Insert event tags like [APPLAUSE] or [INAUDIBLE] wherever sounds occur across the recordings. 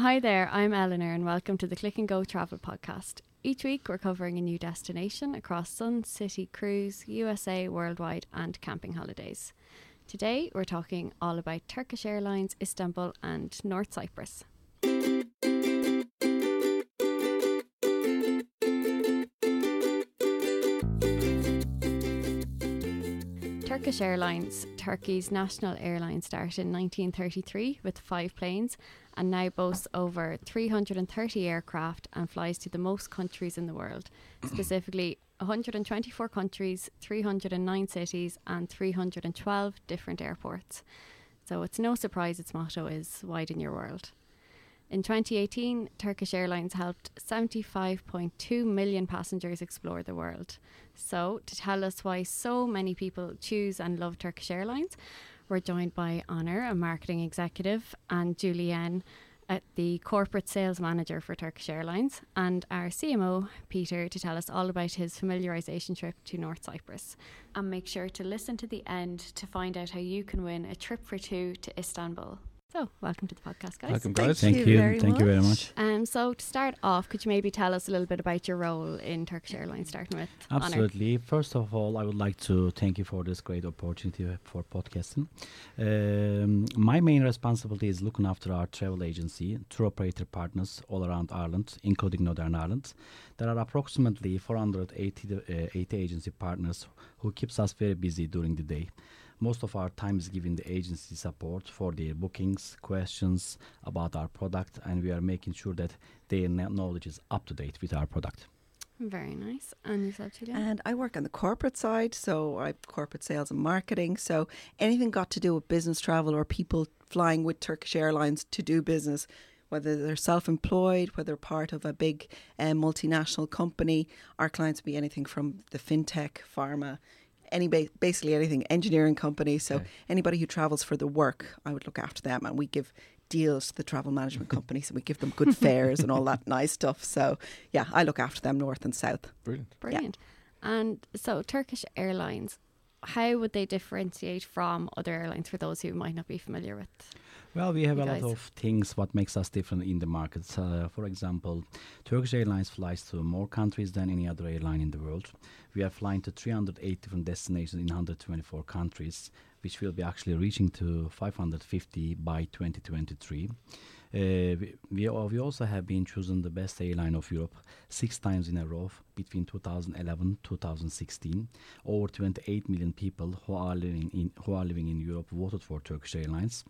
Hi there, I'm Eleanor, and welcome to the Click and Go Travel Podcast. Each week, we're covering a new destination across Sun City Cruise, USA, worldwide, and camping holidays. Today, we're talking all about Turkish Airlines, Istanbul, and North Cyprus. Turkish Airlines, Turkey's national airline, started in 1933 with five planes and now boasts over 330 aircraft and flies to the most countries in the world, [CLEARS THROAT] specifically 124 countries, 309 cities, and 312 different airports. So it's no surprise its motto is Widen Your World. In 2018, Turkish Airlines helped 75.2 million passengers explore the world. So, to tell us why so many people choose and love Turkish Airlines, we're joined by Honor, a marketing executive, and Julienne, uh, the corporate sales manager for Turkish Airlines, and our CMO, Peter, to tell us all about his familiarisation trip to North Cyprus. And make sure to listen to the end to find out how you can win a trip for two to Istanbul. So, welcome to the podcast, guys. Welcome, guys. Thank Thank, you you. very Thank you very much. Um, so, to start off, could you maybe tell us a little bit about your role in Turkish Airlines, starting with Honor? Absolutely. First of all, I would like to thank you for this great opportunity for podcasting. Um, my main responsibility is looking after our travel agency, tour operator partners all around Ireland, including Northern Ireland. There are approximately 480 uh, 80 agency partners who keeps us very busy during the day. Most of our time is given the agency support for their bookings, questions about our product, and we are making sure that their knowledge is up to date with our product. Very nice. And yourself, Julian? And I work on the corporate side, so I corporate sales and marketing. So anything got to do with business travel or people flying with Turkish Airlines to do business, whether they're self-employed, whether part of a big uh, multinational company, our clients would be anything from the fintech, pharma, any basically anything engineering company. So Okay. anybody who travels for the work, I would look after them, and we give deals to the travel management [LAUGHS] companies, and we give them good fares and all that [LAUGHS] nice stuff. So yeah, I look after them north and south. Brilliant. Brilliant. And so, Turkish Airlines, how would they differentiate from other airlines for those who might not be familiar with? Well, we have You a lot of things what makes us different in the market. Uh, for example, Turkish Airlines flies to more countries than any other airline in the world. We are flying to 308 different destinations in 124 countries, which will be actually reaching to 550 by 2023. Uh, we, we, we also have been chosen the best airline of Europe six times in a row between 2011 2016. Over 28 million people who are living in who are living in Europe voted for Turkish Airlines,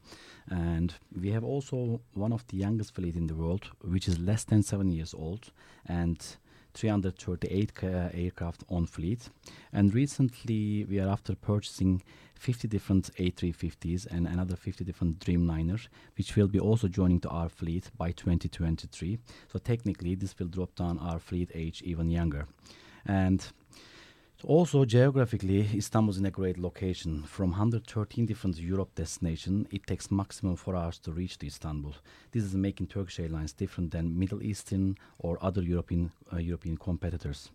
and we have also one of the youngest fleet in the world, which is less than seven years old, and 338 ca- aircraft on fleet. And recently, we are after purchasing 50 different A350s and another 50 different Dreamliners, which will be also joining to our fleet by 2023. So technically, this will drop down our fleet age even younger. And also geographically, Istanbul is in a great location. From 113 different Europe destinations, it takes maximum four hours to reach to Istanbul. This is making Turkish Airlines different than Middle Eastern or other European uh, European competitors.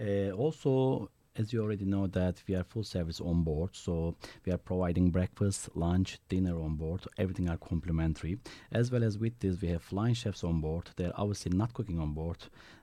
Uh, also, as you already know, that we are full service on board, so we are providing breakfast, lunch, dinner on board. Everything are complimentary. As well as with this, we have flying chefs on board. They're obviously not cooking on board,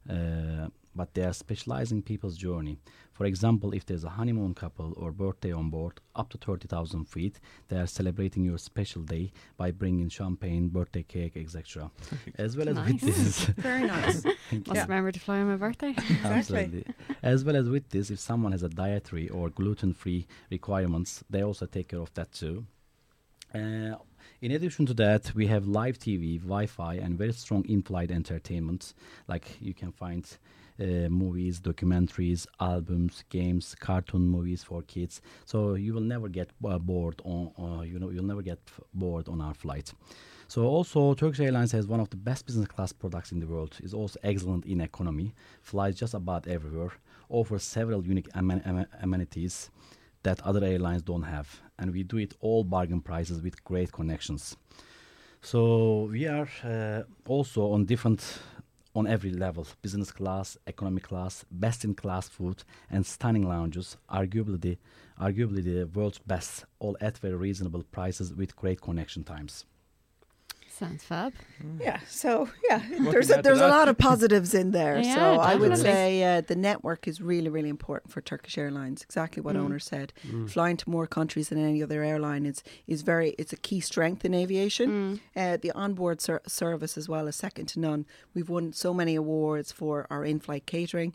uh, but they are specializing people's journey. For example, if there's a honeymoon couple or birthday on board, up to 30,000 feet, they are celebrating your special day by bringing champagne, birthday cake, etc. [LAUGHS] As well as Nice. with this, [LAUGHS] Very [LAUGHS] nice. Must Yeah. remember to fly on my birthday. Absolutely. As well as with this, if someone has a dietary or gluten-free requirements, they also take care of that too. Uh, in addition to that, we have live TV, Wi-Fi, and very strong in-flight entertainment. Like you can find uh, movies, documentaries, albums, games, cartoon movies for kids. So you will never get uh, bored on. Uh, you know, you'll never get bored on our flight. So also, Turkish Airlines has one of the best business class products in the world. is also excellent in economy. Flies just about everywhere. Offers several unique amen- amen- amenities that other airlines don't have, and we do it all bargain prices with great connections. So we are uh, also on different on every level business class economy class best in class food and stunning lounges arguably the arguably the world's best all at very reasonable prices with great connection times Sounds fab. Yeah, so yeah, Looking there's a, there's a lot of positives in there. Yeah, so I would say uh, the network is really really important for Turkish Airlines. Exactly what Mm. Honor said. Mm. Flying to more countries than any other airline is is very it's a key strength in aviation. Mm. Uh, the onboard ser- service as well is second to none. We've won so many awards for our in-flight catering.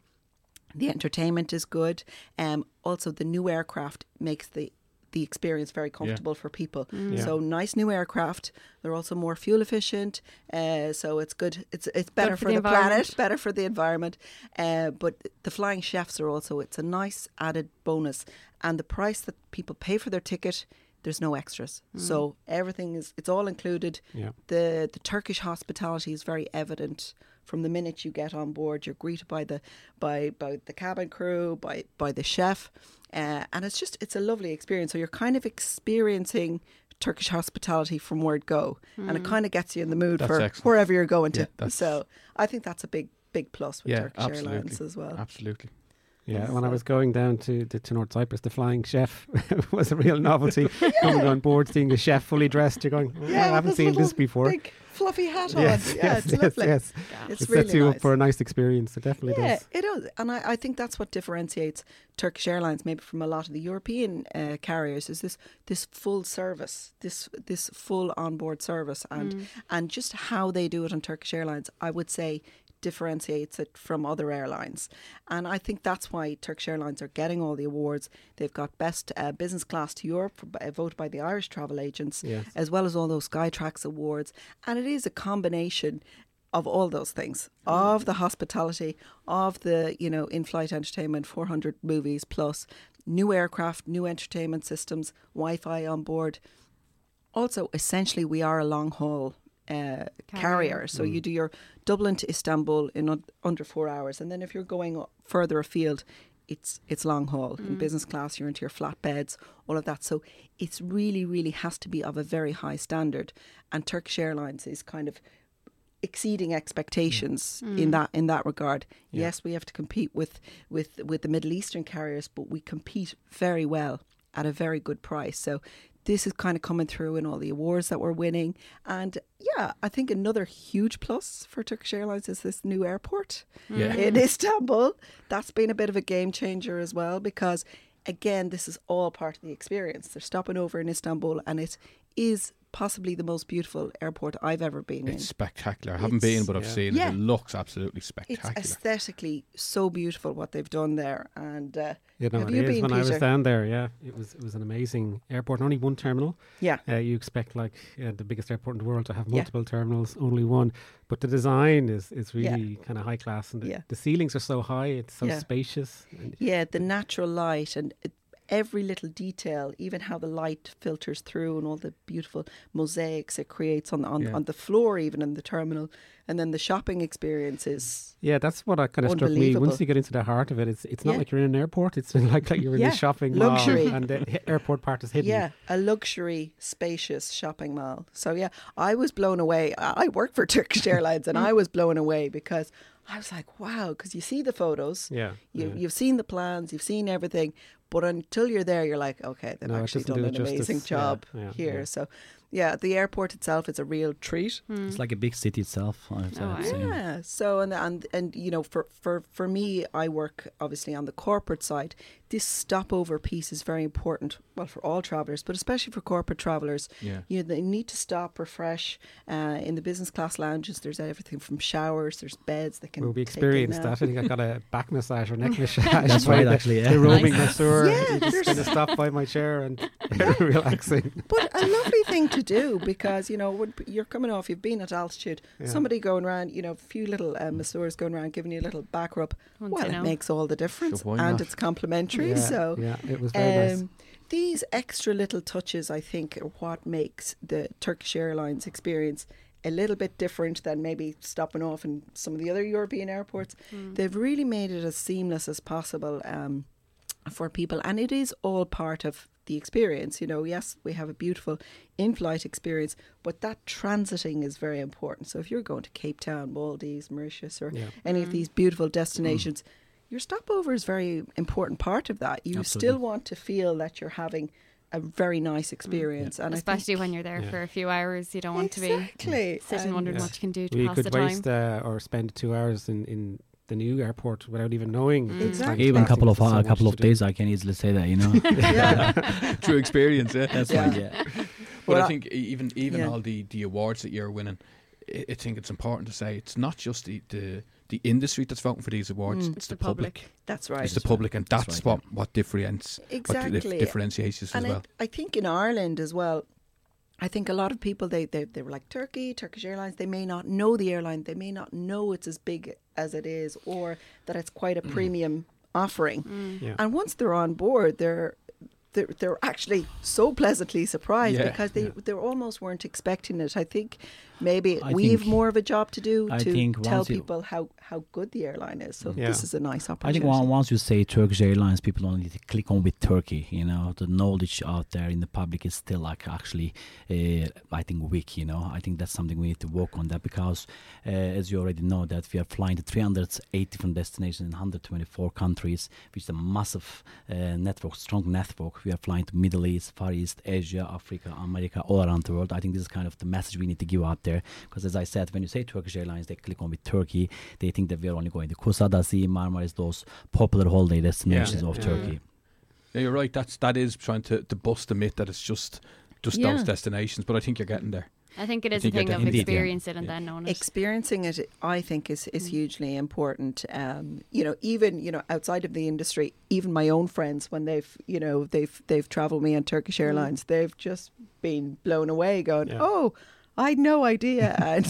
The entertainment is good. Um, also, the new aircraft makes the the experience very comfortable for people. Yeah. So nice new aircraft. They're also more fuel efficient. Uh, so it's good. It's it's better for for, the the, planet, better for the environment. Uh, but the flying chefs are also it's a nice added bonus. And the price that people pay for their ticket, there's no extras. So everything is it's all included. Yeah. The the Turkish hospitality is very evident from the minute you get on board. You're greeted by the by by the cabin crew, by by the chef, uh, and it's just it's a lovely experience. So you're kind of experiencing Turkish hospitality from word go, and it kind of gets you in the mood That's for excellent. wherever you're going to. Yeah, so I think that's a big big plus with Yeah, Turkish absolutely. Airlines as well. Absolutely. Yes, Yeah, when I was going down to, to, to North Cyprus, the flying chef [LAUGHS] was a real novelty. [LAUGHS] Coming on board, seeing a chef fully dressed, you're going, "Oh, I haven't seen this before. Big fluffy hat on. Yes, yeah, yes, it's yes, lovely. yes. It's It really sets you nice. up for a nice experience. It definitely Yeah, does. it does, and I, I think that's what differentiates Turkish Airlines maybe from a lot of the European uh, carriers is this this full service, this this full onboard service, and Mm. and just how they do it on Turkish Airlines, I would say differentiates it from other airlines, and I think that's why Turkish Airlines are getting all the awards. They've got best uh, business class to Europe uh, voted by the Irish travel agents Yes. as well as all those Skytrax awards. And it is a combination of all those things of the hospitality, of the, you know, in flight entertainment, 400 movies plus, new aircraft, new entertainment systems, Wi Fi on board. Also, essentially, we are a long haul. Uh, carrier. Carrier. so you mm. do your Dublin to Istanbul in un- under four hours, and then if you're going o- further afield, it's it's long haul in mm. business class. You're into your flatbeds, all of that. So it's really, really has to be of a very high standard. And Turkish Airlines is kind of exceeding expectations mm. in that in that regard. Yeah. Yes, we have to compete with with with the Middle Eastern carriers, but we compete very well at a very good price. So this is kind of coming through in all the awards that we're winning. And yeah, I think another huge plus for Turkish Airlines is this new airport Yeah. Mm. in [LAUGHS] Istanbul. That's been a bit of a game changer as well because, again, this is all part of the experience. They're stopping over in Istanbul and it is possibly the most beautiful airport I've ever been in. It's spectacular. I haven't been, but I've Yeah. seen Yeah. it. It looks absolutely spectacular. It's spectacular. aesthetically so beautiful what they've done there. And uh, You know, Have it you is. been, when I was down there, yeah, it was it was an amazing airport. Only one terminal. yeah, Uh, you expect like uh, the biggest airport in the world to have Yeah. multiple terminals, only one. But the design is is Yeah. really kind of high class, and the, Yeah. the ceilings are so high. It's so Yeah. spacious. And yeah, the natural light and it, every little detail, even how the light filters through and all the beautiful mosaics it creates on, on, Yeah. on the floor, even in the terminal. And then the shopping experience is yeah, that's what I kind of struck me. Once you get into the heart of it, it's it's not Yeah. like you're in an airport. It's [LAUGHS] like like you're in Yeah. a shopping Luxury. mall, and the airport part is hidden. Yeah, a luxury, spacious shopping mall. So yeah, I was blown away. I I work for [LAUGHS] Turkish Airlines, and I was blown away because I was like, wow, because you see the photos, yeah. you yeah. you've seen the plans, you've seen everything, but until you're there, you're like, okay, they've No, actually done do an amazing justice. Yeah, job yeah, here. yeah. So yeah, the airport itself is a real treat. It's like a big city itself. I would Oh, say. Yeah. So and and and you know, for for for me, I work obviously on the corporate side. This stopover piece is very important. Well, for all travellers, but especially for corporate travellers. Yeah. You know, they need to stop, refresh. Uh, in the business class lounges, there's everything from showers, there's beds that can. Well, we take in experienced that. I think I got a [LAUGHS] back massage or neck [LAUGHS] massage. That's right, the, actually. Yeah. The roaming Nice. masseur. Yeah, you just there's- kind of stop by my chair and [LAUGHS] relaxing. But a lovely thing to do because you know when you're coming off, you've been at altitude. Yeah. Somebody going around, you know, a few little uh, masseurs going around giving you a little back rub. Once well, it know. makes all the difference, why and not? it's complimentary. yeah, So yeah, it was very nice. Um, these extra little touches, I think, are what makes the Turkish Airlines experience a little bit different than maybe stopping off in some of the other European airports. Mm. They've really made it as seamless as possible um, for people, and it is all part of the experience. You know, yes, we have a beautiful in-flight experience, but that transiting is very important. So if you're going to Cape Town, Maldives, Mauritius, or Yeah. any Mm. of these beautiful destinations, your stopover is a very important part of that. You still want to feel that you're having a very nice experience. And I Especially think, when you're there Yeah. for a few hours, you don't want to be sitting and- wondering Yeah. what you can do to we pass could the time. waste uh, or spend two hours in, in the new airport without even knowing. Mm. it's Exactly. Even a couple of so a couple of do. days, I can easily say that. You know, [LAUGHS] Yeah. [LAUGHS] True experience, yeah. that's Yeah. right. Yeah. [LAUGHS] But Well, I I- think even even Yeah. all the, the awards that you're winning, I, I think it's important to say it's not just the, the, the industry that's voting for these awards; Mm. it's the public. That's right. It's the right. public, and That's that's, right, what what differentiates exactly. dif- differentiates us as and well. I, I think in Ireland as well, I think a lot of people they, they they were like Turkey, Turkish Airlines. They may not know the airline. They may not know it's as big as it is, or that it's quite a premium offering. Mm. Yeah. And once they're on board, they're they're, they're actually so pleasantly surprised Yeah, because they yeah. they almost weren't expecting it. I think maybe I we have more of a job to do I to think tell people how, how good the airline is. So Yeah. this is a nice opportunity. I think once you say Turkish Airlines, people only click on with Turkey. You know, the knowledge out there in the public is still like actually, uh, I think weak. You know, I think that's something we need to work on that because, uh, as you already know, that we are flying to 308 different destinations in 124 countries, which is a massive uh, network, strong network. We are flying to Middle East, Far East, Asia, Africa, America, all around the world. I think this is kind of the message we need to give out there because, as I said, when you say Turkish Airlines, they click on with Turkey. They think that we are only going to Kusadasi, Marmaris, those popular holiday destinations Yeah, of yeah. Turkey. Yeah, you're right. That's that is trying to, to bust the myth that it's just just Yeah. those destinations. But I think you're getting there. I think it is I a thing of definitely- Indeed, yeah. experience it and Yeah. then knowing it. experiencing it i think is, is Mm. hugely important um, you know even you know outside of the industry even my own friends when they've you know they've they've traveled me on turkish Mm. airlines they've just been blown away going Yeah. oh I had no idea, [LAUGHS] and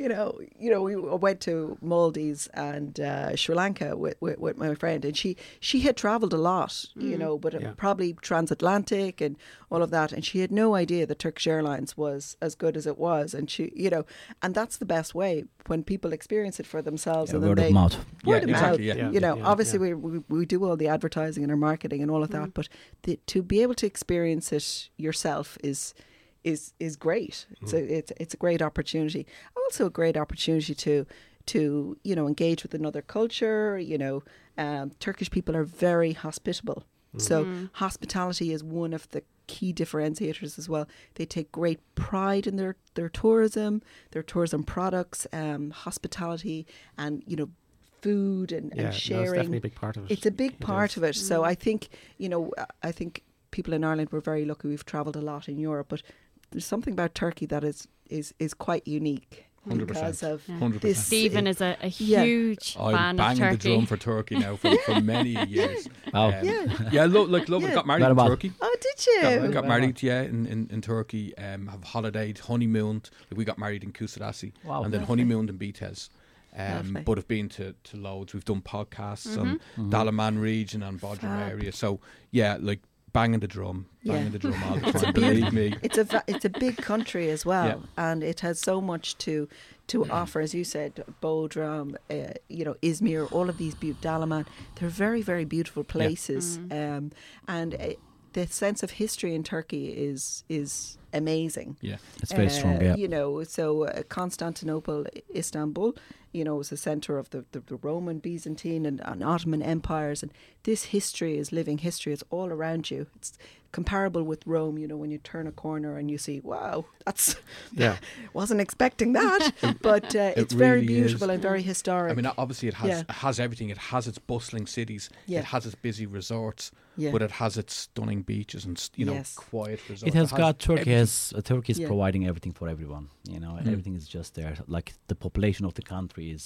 you know, you know, we went to Maldives and uh, Sri Lanka with, with, with my friend, and she she had travelled a lot, you Mm. know, but uh, Yeah. probably transatlantic and all of that, and she had no idea that Turkish Airlines was as good as it was, and she, you know, and that's the best way when people experience it for themselves, Yeah, and then word they of mouth. word yeah, of exactly. mouth. Yeah. Yeah. You know, yeah, obviously yeah. We, we we do all the advertising and our marketing and all of that, but the, to be able to experience it yourself is is is great. It's a it's it's a great opportunity. Also, a great opportunity to to you know engage with another culture. You know, um, Turkish people are very hospitable. So Mm. hospitality is one of the key differentiators as well. They take great pride in their, their tourism, their tourism products, um, hospitality, and you know, food and, Yeah, no, it's sharing. definitely a big part of it. It's a big It part is. of it. So Mm. I think you know, I think people in Ireland were very lucky. We've travelled a lot in Europe, but there's something about Turkey that is is is quite unique 100%. because of Yeah. Hundred this. percent. Stephen is a, a Yeah. huge I'm fan of banging the Turkey. drum for Turkey now for, for [LAUGHS] many years. Wow. Um, Yeah. yeah, lo- like love Yeah. Got married Very in well. Turkey. Oh, did you? Got, Very got well. married, yeah, in, in, in Turkey. Um, have holidayed, honeymooned. Like we got married in Kusadasi, Wow. and then Lovely. honeymooned in Bitez. Um, but have been to, to loads. We've done podcasts on Mhm. Dalaman region and Bodrum area. So yeah, like banging the drum, banging Yeah. the drum all the [LAUGHS] It's a time. Believe me. it's a va- it's a big country as well, Yeah. and it has so much to to offer. As you said, Bodrum, uh, you know, Izmir, all of these beautiful Dalaman. They're very very beautiful places, um, and uh, the sense of history in Turkey is is amazing. Yeah, It's very strong. Uh, Yeah. You know, so uh, Constantinople, Istanbul, you know, was the center of the, the, the Roman, Byzantine, and, and Ottoman empires. And this history is living history. It's all around you. It's comparable with Rome, you know, when you turn a corner and you see, wow, that's, [LAUGHS] Yeah. wasn't expecting that. [LAUGHS] but uh, It it's very beautiful is. and very historic. I mean, obviously, it has Yeah. it has everything. It has its bustling cities. Yeah. It has its busy resorts. yeah. But it has its stunning beaches and you know Yes. quiet resorts. It has got Turkey everything. has uh, Turkey is Yeah. providing everything for everyone. You know, Mm. everything is just there. Like the population of the country is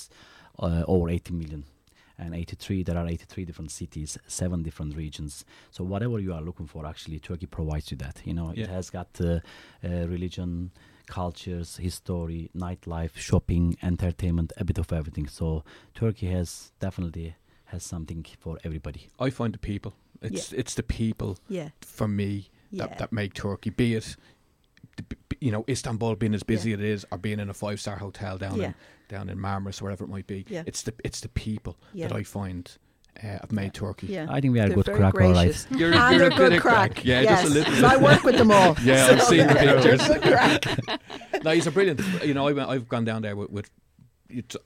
uh, over 80 million, and 83 there are 83 different cities, seven different regions. So whatever you are looking for, actually, Turkey provides you that. You know, Yeah. it has got uh, uh, religion, cultures, history, nightlife, shopping, entertainment, a bit of everything. So Turkey has definitely has something for everybody. I find the people. It's it's the people yeah. for me Yeah. that, that make Turkey. Be it, the b- b- you know, Istanbul being as busy it is, or being in a five star hotel down Yeah. in down in Marmaris, wherever it might be. Yeah. It's the it's the people Yeah. that I find uh, have made Turkey. yeah. I think we are a good very crack, all right. gracious. You're, And you're they're a good crack. crack. Yeah, yes. just a little. So I work with them all. [LAUGHS] Yeah, So I've seen the [LAUGHS] pictures. Good [LAUGHS] no, he's a brilliant. You know, I went, I've gone down there with, with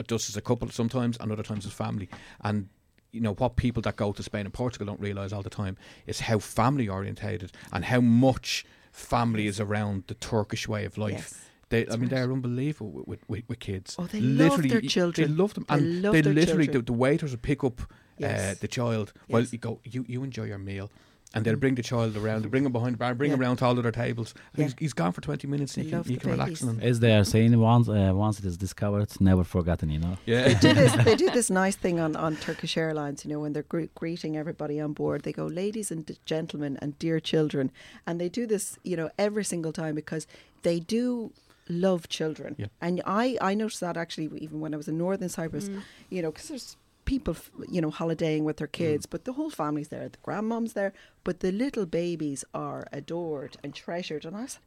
just as a couple sometimes, and other times as family, and you know what people that go to Spain and Portugal don't realize all the time is how family orientated and how much family is around the Turkish way of life. Yes. They, I mean, right. they're unbelievable with, with, with, with kids. Oh, they love their children. They love them, They and love they their literally the, the waiters will pick up uh, the child. Well, Yes. you go, you you enjoy your meal, and they'll Mm. bring the child around. They bring him behind the bar, bring him around to all other tables. Yeah. He's, he's gone for twenty minutes. And you can, you can relax babies. on him. As they are saying, once uh, once it is discovered, never forgotten. You know. Yeah, they do this. [LAUGHS] They do this nice thing on, on Turkish Airlines. You know, when they're gre- greeting everybody on board, they go, "Ladies and d- gentlemen and dear children," and they do this, you know, every single time because they do love children. Yeah. And I I noticed that actually even when I was in Northern Cyprus, Mm. you know, because there's people, you know, holidaying with their kids, but the whole family's there, the grandmom's there, but the little babies are adored and treasured. And I said,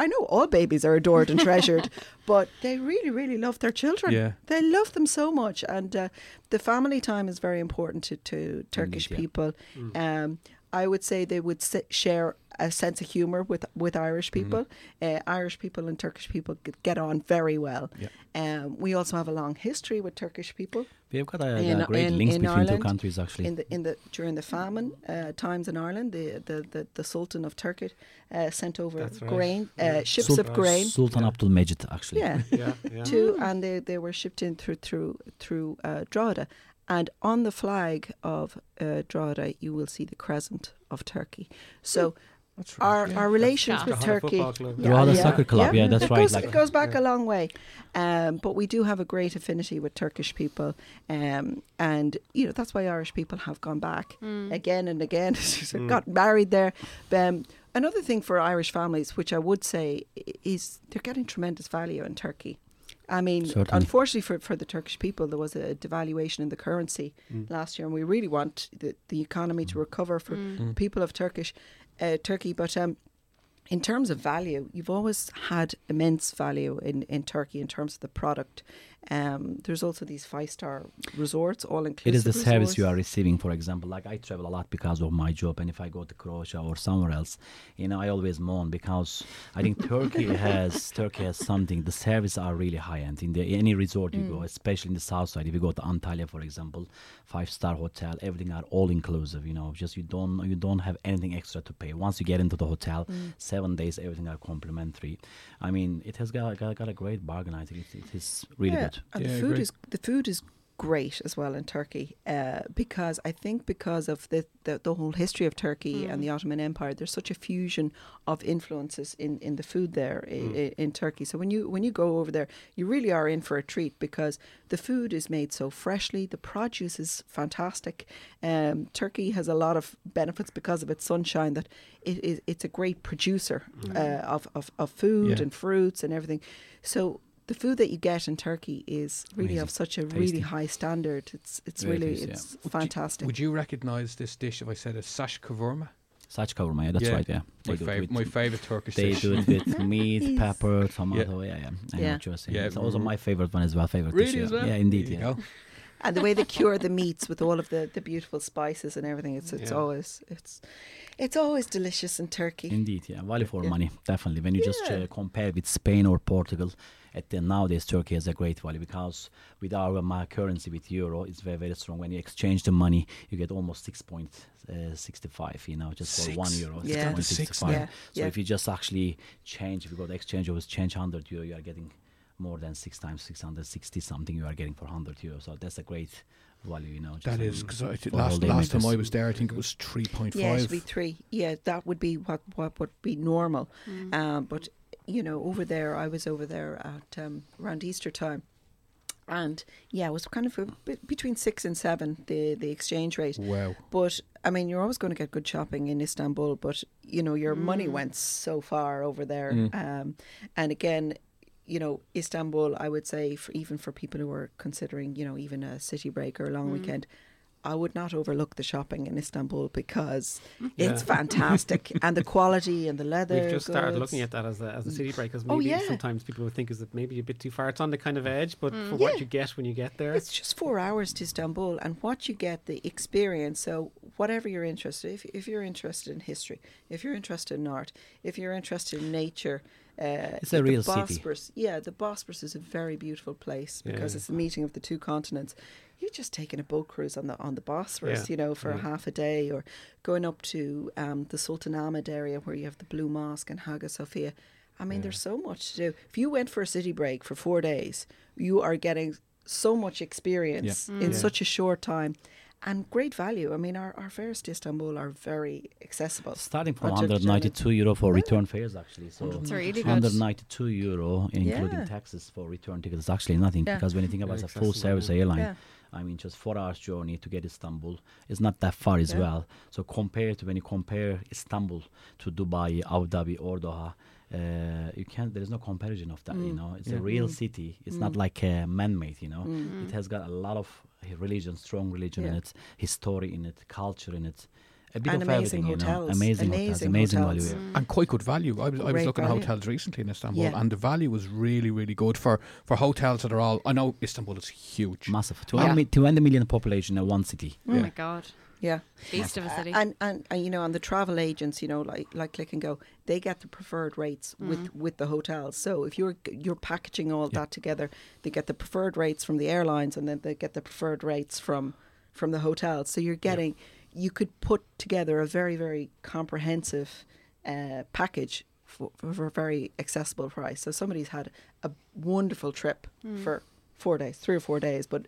I know all babies are adored and treasured, [LAUGHS] but they really, really love their children. Yeah. They love them so much. And uh, the family time is very important to, to Turkish yeah. people. Um, I would say they would s- share a sense of humour with, with Irish people. Uh, Irish people and Turkish people get on very well. Yeah. Um, we also have a long history with Turkish people. We have got a, In- a great in- links in between two countries actually. in the in the during the famine uh, times in Ireland, the the, the, the Sultan of Turkey uh, sent over right. grain, uh, Yeah. ships Sul- of grain. Sultan Yeah. Abdul Majid actually. Yeah, [LAUGHS] [LAUGHS] yeah, yeah. to and they, they were shipped in through through through uh, Drogheda, and on the flag of uh, Drogheda you will see the crescent of Turkey. So that's our yeah. our relations Yeah. with Turkey. Football Club. Drogheda Soccer Club, yeah, that's it right, Goes, like- it goes back Yeah. a long way, um, but we do have a great affinity with Turkish people, um, and you know that's why Irish people have gone back Mm. again and again. [LAUGHS] Mm. got married there. Um, another thing for Irish families, which I would say, is they're getting tremendous value in Turkey. I mean, Certainly. unfortunately for, for the Turkish people, there was a devaluation in the currency Mm. last year, and we really want the, the economy to recover for Mm. Mm. people of Turkish uh, Turkey. But um, in terms of value, you've always had immense value in, in Turkey in terms of the product. Um, there's also these five star resorts, all inclusive. It is the service you are receiving. For example, like I travel a lot because of my job, and if I go to Croatia or somewhere else, you know, I always moan because I think Turkey [LAUGHS] has Turkey has something. The service are really high end in the any resort you go, Mm. especially in the south side. If you go to Antalya, for example, five star hotel, everything are all inclusive. You know, just you don't you don't have anything extra to pay. Once you get into the hotel, Mm. seven days everything are complimentary. I mean, it has got got, got a great bargain. I think it, it is really yeah. good. And Yeah, the food agree. is the food is great as well in Turkey uh, because I think because of the, the, the whole history of Turkey and the Ottoman Empire, there's such a fusion of influences in, in the food there Mm. i in Turkey. So when you when you go over there, you really are in for a treat because the food is made so freshly. The produce is fantastic. Um, Turkey has a lot of benefits because of its sunshine. That it is it's a great producer uh, of, of of food Yeah. and fruits and everything. So the food that you get in Turkey is really Amazing. of such a Tasty. really high standard. It's it's Very really tasty, yeah. it's Would you- fantastic. Would you recognise this dish if I said a saç kavurma? Saç kavurma, yeah, that's Yeah. right, yeah. My, fav- my favourite Turkish They dish. They do it with [LAUGHS] meat, pepper, tomato. Yeah, yeah. I know Yeah. what. Yeah, It's also mm. my favorite one as well. Favorite dish. Really, yeah. as well? Yeah, indeed. There you Yeah. go. and the way they cure the [LAUGHS] meats with all of the, the beautiful spices and everything, it's it's Yeah. always it's it's always delicious in Turkey. Indeed, yeah. Value for Yeah. money, definitely. When you just uh, compare with Spain or Portugal, at the nowadays Turkey has a great value because with our um, currency with euro, it's very very strong. When you exchange the money, you get almost six point uh, sixty five. You know, just for one Six? Yeah. six point Six sixty now. five. Yeah, So yeah. if you just actually change, if you go to exchange or change hundred euro, you are getting more than six times six hundred sixty something. You are getting for hundred euro. So that's a great value. You know, just That is because I think for last holiday last time I was there, I think it was three point Yeah, it should five. be three. Yeah, that would be what what would be normal. Mm. Um, but you know, over there, I was over there at um, around Easter time, and yeah, it was kind of a bit between six and seven the the exchange rate. Wow. But I mean, you're always going to get good shopping in Istanbul, but you know, your money Mm. went so far over there. Mm. Um, and again, you know, Istanbul, I would say, for even for people who are considering, you know, even a city break or a long Mm. weekend, I would not overlook the shopping in Istanbul because Yeah. it's fantastic [LAUGHS] and the quality and the leather. We've just started looking at that as a, as a city break because Oh, yeah. sometimes people would think is it maybe a bit too far. It's on the kind of edge, but Mm. for what you get when you get there, It's just four hours to Istanbul, and what you get, the experience. So, whatever you're interested, if if you're interested in history, if you're interested in art, if you're interested in nature, Uh, It's a the real city. Bosporus, Yeah, the Bosporus is a very beautiful place because Yeah. it's the meeting of the two continents. You're just taking a boat cruise on the on the Bosphorus, Yeah, you know, for yeah. half a day, or going up to um, the Sultanahmet area where you have the Blue Mosque and Hagia Sophia. I mean, Yeah. there's so much to do. If you went for a city break for four days, you are getting so much experience in Yeah. such a short time. And great value. I mean, our, our fares to Istanbul are very accessible. Starting from 192 euro for Yeah. return fares, actually. So It's really good. 192 euro, including Yeah. taxes for return tickets, is actually nothing Yeah. because when you think about Very it's a full service airline, Yeah. I mean, just four hours journey to get Istanbul is not that far as Yeah. well. So compared to when you compare Istanbul to Dubai, Abu Dhabi, or Doha, uh, you can't. There is no comparison of that. You Mm. know, it's Yeah. a real Mm. city. It's not Mm. like uh, man-made. You know, Mm. it has got a lot of religion, strong religion in Yeah. it, history in it, culture in it. A bit And of amazing everything, you know. hotels. Amazing, hotels, Amazing amazing hotels. value. yeah. Mm. and quite good value. I was I was Great looking at hotels recently in Istanbul, Yeah. and the value was really really good for for hotels that are all. I know Istanbul is huge. Massive. Yeah. 200, mi- 200 million population in one city. Oh Yeah. my god, Yeah. beast of a city. And, and and you know, and the travel agents, you know, like like Click and Go, they get the preferred rates with with the hotels. So if you're you're packaging all Yeah. that together, they get the preferred rates from the airlines, and then they get the preferred rates from from the hotels. So you're getting, you could put together a very very comprehensive uh, package. For, for a very accessible price. So somebody's had a wonderful trip for four days, three or four days, but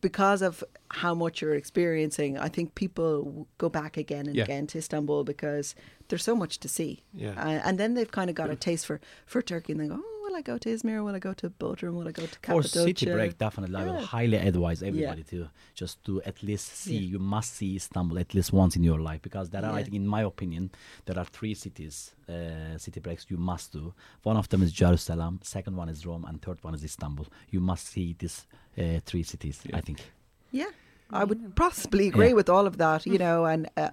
because of how much you're experiencing, I think people go back again and Yeah. again to Istanbul because there's so much to see. Yeah. Uh, and then they've kind of got a taste for, for Turkey and they go, oh, will I go to Izmir? Will I go to Bodrum? Will I go to For Cappadocia? city break, definitely, I will highly advise everybody to just to at least see. Yeah. You must see Istanbul at least once in your life because there are, I think, in my opinion, there are three cities, uh, city breaks you must do. One of them is Jerusalem, second one is Rome, and third one is Istanbul. You must see these uh, three cities. Yeah. I think. Yeah. I would possibly agree Yeah. with all of that, you [LAUGHS] know, and uh,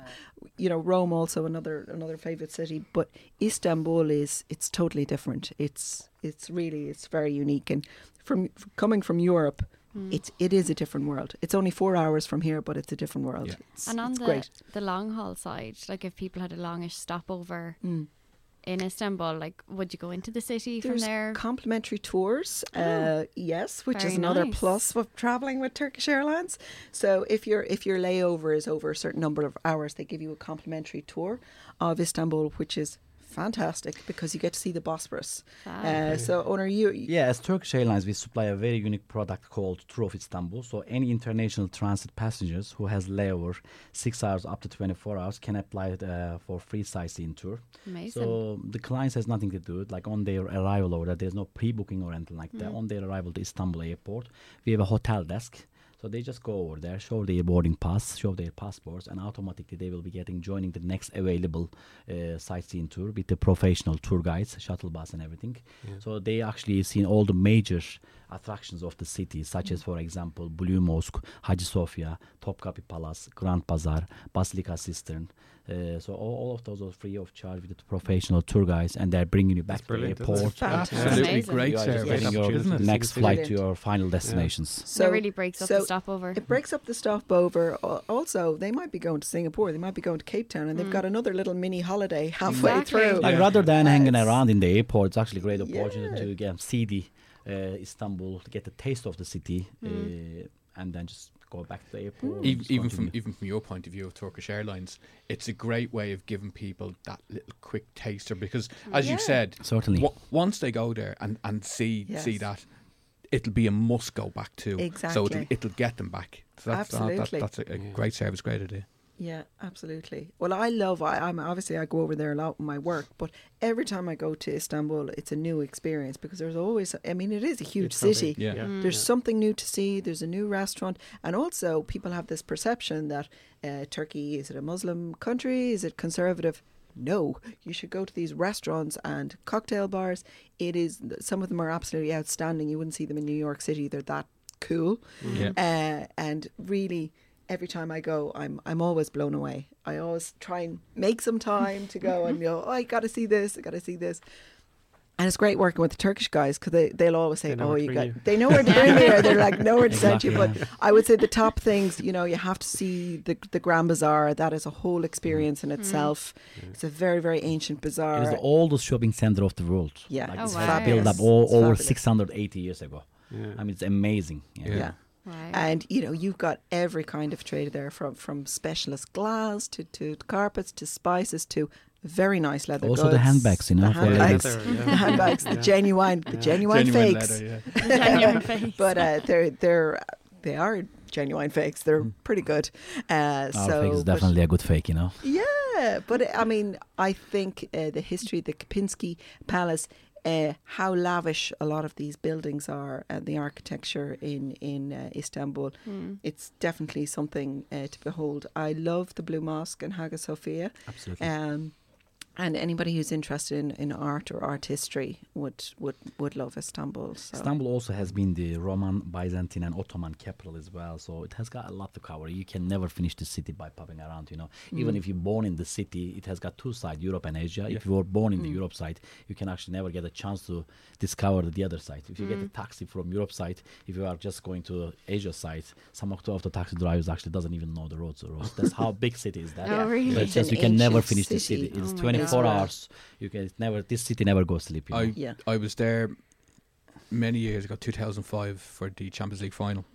you know Rome also another another favorite city, but Istanbul is it's totally different. It's it's really it's very unique, and from, from coming from Europe, Mm. it's it is a different world. It's only four hours from here, but it's a different world. Yeah. It's, and on it's the great. the long haul side, like if people had a longish stopover Mm. In Istanbul, like would you go into the city There's from there? complimentary tours, Oh. uh, yes, which is another nice. plus of traveling with Turkish Airlines. So if your if your layover is over a certain number of hours, they give you a complimentary tour of Istanbul, which is fantastic because you get to see the Bosporus. Fab. Uh, so, Honor, you Yeah, as Turkish Airlines, we supply a very unique product called Tour of Istanbul. So any international transit passengers who has layover six hours up to 24 hours can apply uh, for free sightseeing tour. Amazing. So the clients has nothing to do with like on their arrival over there. There's no pre-booking or anything like that. Mm. On their arrival to Istanbul airport, we have a hotel desk. So they just go over there, show their boarding pass, show their passports, and automatically they will be getting joining the next available uh, sightseeing tour with the professional tour guides, shuttle bus, and everything. Yeah. So they actually seen all the major attractions of the city, such as, for example, Blue Mosque, Hagia Sophia, Topkapi Palace, Grand Bazaar, Basilica Cistern. Uh, so all, all of those are free of charge with the professional tour guides, and they're bringing you back That's to the brilliant, that's airport. fantastic. Absolutely Amazing. great You service, getting your isn't next flight to Brilliant. your final destinations. so it really breaks up so the stopover. It breaks up the stopover. Also, they might be going to Singapore, they might be going to Cape Town, and they've Mm. got another little mini holiday halfway Exactly. through. Like Yeah. rather than Uh, hanging around in the airport, it's actually a great opportunity Yeah. to again see the uh, Istanbul, to get the taste of the city, Mm. uh, and then just go back to the airport. Even, even from even from your point of view of Turkish Airlines, it's a great way of giving people that little quick taster because, as Yeah. you said, certainly. wa- once they go there and, and see see that, it'll be a must go back to. So Exactly. it'll, it'll get them back. So that's, uh, that- Absolutely. that's a, a Yeah. great service, great idea. Yeah, absolutely. Well, I love. I, I'm obviously I go over there a lot with my work, but every time I go to Istanbul, it's a new experience because there's always. I mean, it is a huge It's so big. city. Yeah. Mm. There's something new to see. There's a new restaurant, and also people have this perception that uh, Turkey is it a Muslim country? Is it conservative? No, you should go to these restaurants and cocktail bars. It is some of them are absolutely outstanding. You wouldn't see them in New York City. They're that cool, Yeah. uh, and really. Every time I go, I'm I'm always blown away. I always try and make some time to go and [LAUGHS] you know, oh, I got to see this, I got to see this. And it's great working with the Turkish guys because they, they'll always say, They oh, you got, you." they know where to bring you. They're like, nowhere to send you. But. I would say the top things, you know, you have to see the, the Grand Bazaar. That is a whole experience in mm-hmm. itself. It's a very, very ancient bazaar. It is the oldest shopping center of the world. Yeah. like Oh, it's wow. built up Fabulous. all, It's over 680 years ago. Yeah. I mean, it's amazing. Yeah. yeah. Wow. And you know, you've got every kind of trade there, from from specialist glass to, to carpets to spices to very nice leather Also goods. the handbags, you know, the for handbags, Leather, the yeah. handbags, the genuine, the Yeah. genuine, Genuine fakes. leather, yeah. [LAUGHS] Genuine face. But uh, they're they're they are genuine fakes. They're pretty good. Uh, Our so fake is definitely a good fake, you know. yeah, but I mean, I think uh, the history, of the Kapinski Palace, uh, how lavish a lot of these buildings are, and the architecture in in uh, Istanbul, Mm. it's definitely something uh, to behold. I love the Blue Mosque and Hagia Sophia, Absolutely. um, and anybody who's interested in, in art or art history would would would love Istanbul. So. Istanbul also has been the Roman, Byzantine, and Ottoman capital as well. So it has got a lot to cover. You can never finish the city by popping around. You know, even Mm. if you're born in the city, it has got two sides, Europe and Asia. Yeah. If you were born in the Mm. Europe side, you can actually never get a chance to discover the other side. If you get a taxi from Europe side, if you are just going to Asia side, some of the, of the taxi drivers actually doesn't even know the roads. The roads. That's how big city is that. [LAUGHS] Oh, really? But It's just you can never finish the city. city. It's Oh my 24 God. hours. You can never. This city never goes sleep. You know? I Yeah. I was there many years ago, 2005, for the Champions League final.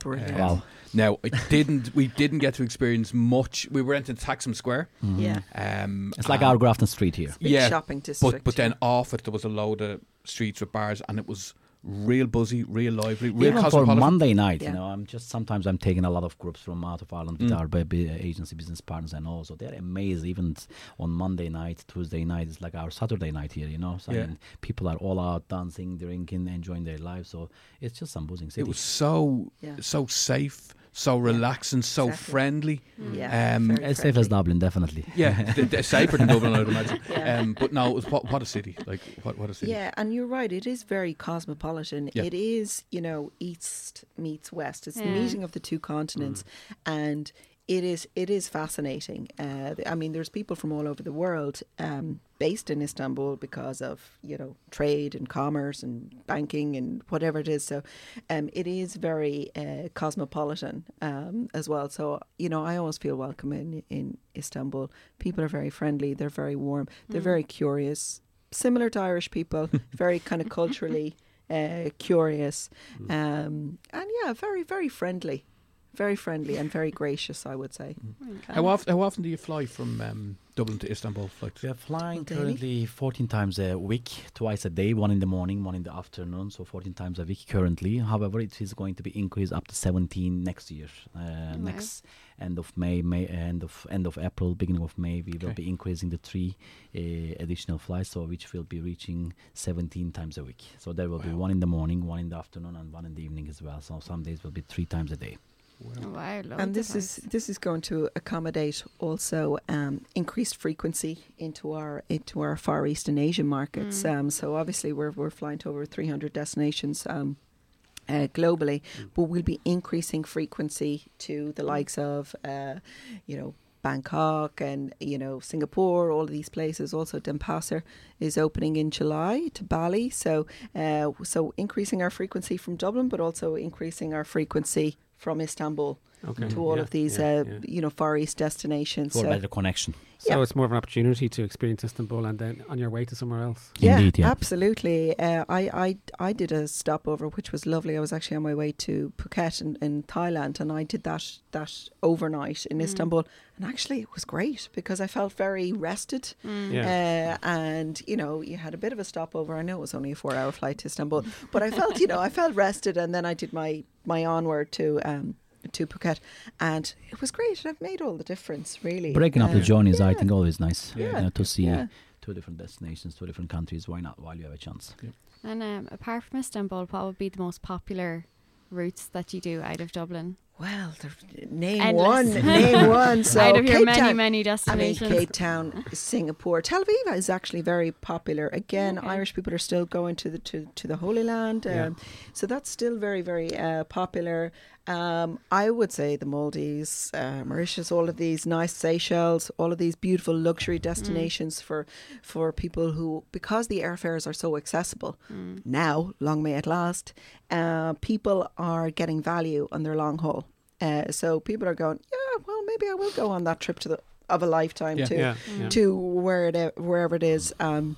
Brilliant. Um, Wow. Now, I didn't. We didn't get to experience much. We were in Taksim Square. Mhm. Yeah. Um, It's like and- our Grafton Street here. Big yeah, shopping district. But but then off it there was a load of streets with bars, and it was real buzzy, real lively, real Even for. Monday night, Yeah. you know, I'm just sometimes I'm taking a lot of groups from out of Ireland with Mm. our baby agency business partners and all, so they're amazed. Even on Monday night, Tuesday night, it's like our Saturday night here, you know. So Yeah. I mean, people are all out dancing, drinking, enjoying their lives. So it's just some buzzing city. It was so Yeah. so safe, so relaxing, so Exactly. friendly. Yeah. Um, very as safe as. Dublin, definitely. Yeah, [LAUGHS] th- th- safer than Dublin, I'd imagine. [LAUGHS] Yeah. Um, but no, it was what, what a city! Like what what a city! Yeah, and you're right. It is very cosmopolitan. Yeah. It is, you know, east meets west. It's the meeting of the two continents, and it is it is fascinating. Uh, I mean, there's people from all over the world um, based in Istanbul because of you know trade and commerce and banking and whatever it is. So, um, it is very uh, cosmopolitan um, as well. So, you know, I always feel welcome in in Istanbul. People are very friendly. They're very warm. They're Mm. very curious similar to Irish people, [LAUGHS] very kind of culturally uh, curious, um, and yeah, very very friendly, very friendly and very gracious. I would say. How often how often do you fly from um, Dublin to Istanbul? Flights? We are flying Daily? currently 14 times a week, twice a day, one in the morning, one in the afternoon, so 14 times a week currently. However, it is going to be increased up to 17 next year. Uh, Wow. Next end of May, May end of end of April, beginning of May, we will be increasing the three uh, additional flights, so which will be reaching 17 times a week. So there will be one in the morning, one in the afternoon, and one in the evening as well. So some days will be three times a day. Oh, wow, and this is this is going to accommodate also um, increased frequency into our into our Far East and Asian markets. Mm. Um, so obviously we're we're flying to over 300 destinations. Um, uh, globally, but we'll be increasing frequency to the likes of, uh, you know, Bangkok and you know Singapore, all of these places. Also, Denpasar is opening in July to Bali. So, uh, so increasing our frequency from Dublin, but also increasing our frequency from Istanbul Okay. to all yeah, of these, yeah, uh, yeah. you know, Far East destinations. For So, better connection. So yeah. it's more of an opportunity to experience Istanbul and then on your way to somewhere else. yeah, Indeed, yeah. absolutely. Uh, I, I I did a stopover, which was lovely. I was actually on my way to Phuket in, in Thailand, and I did that that overnight in Mm. Istanbul, and actually it was great because I felt very rested. Mm. Yeah. Uh, and you know, you had a bit of a stopover. I know it was only a four-hour flight to Istanbul, but I felt, you know, I felt rested, and then I did my my onward to um to Phuket, and it was great. And it made all the difference, really. Breaking up the Uh, journey is, I think, always nice Yeah. you know, to see Yeah. two different destinations, two different countries. Why not while you have a chance? And um, apart from Istanbul, what would be the most popular routes that you do out of Dublin? Well, there- name Endless. one, [LAUGHS] name one. So out of your Cape many, Town. many I mean, destinations. Cape Town, Singapore, Tel Aviv is actually very popular. Again, Okay. Irish people are still going to the to, to the Holy Land, um, Yeah. so that's still very very uh, popular. Um, I would say the Maldives, uh, Mauritius, all of these nice Seychelles, all of these beautiful luxury destinations for for people who, because the airfares are so accessible now, long may it last. Uh, people are getting value on their long haul. Uh, so people are going, yeah, well, maybe I will go on that trip to the of a lifetime Yeah. to Yeah, yeah. to where it, wherever it is. Um,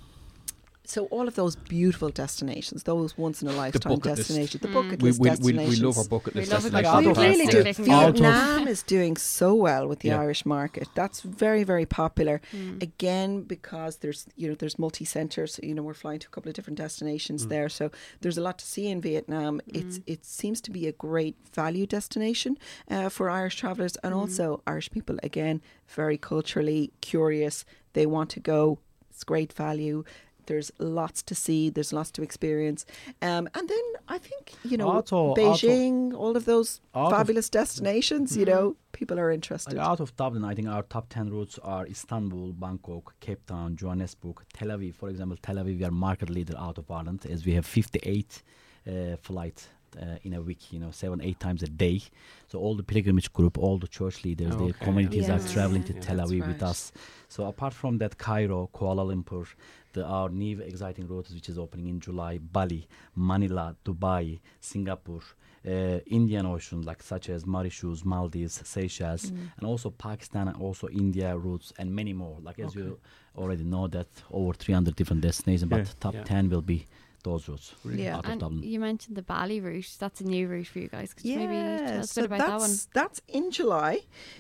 so all of those beautiful destinations, those once in a lifetime bucket list. destinations, the Mm. bucket We, list we, we, destinations. we love our bucket We list love destinations. We really do. Clicking on it. Vietnam is doing so well with the Yeah. Irish market. That's very, very popular. Mm. Again, because there's you know there's multi centres. You know we're flying to a couple of different destinations there, so there's a lot to see in Vietnam. It's it seems to be a great value destination uh, for Irish travellers and also Irish people. Again, very culturally curious. They want to go. It's great value. There's lots to see. There's lots to experience. Um, and then I think you know Also- also- Beijing, all of those Out of- fabulous destinations. You know, people are interested. Out of Dublin, I think our top 10 routes are Istanbul, Bangkok, Cape Town, Johannesburg, Tel Aviv. For example, Tel Aviv, we are market leader out of Ireland as we have 58 uh, flights uh, in a week, you know, seven, eight times a day. So all the pilgrimage group, all the church leaders, Oh, the communities yeah. are traveling to yeah, Tel that's Aviv with us. So apart from that, Cairo, Kuala Lumpur, the, our new exciting routes which is opening in July, Bali, Manila, Dubai, Singapore, uh, Indian Ocean, like such as Mauritius, Maldives, Seychelles, Mm. and also Pakistan and also India routes and many more. Like as you already know that over 300 different destinations, Yeah, but top yeah. 10 will be those routes Yeah. out of And Dublin. you mentioned the Bali route. That's a new route for you guys. Could you maybe tell us a bit about that one? that's that's in July.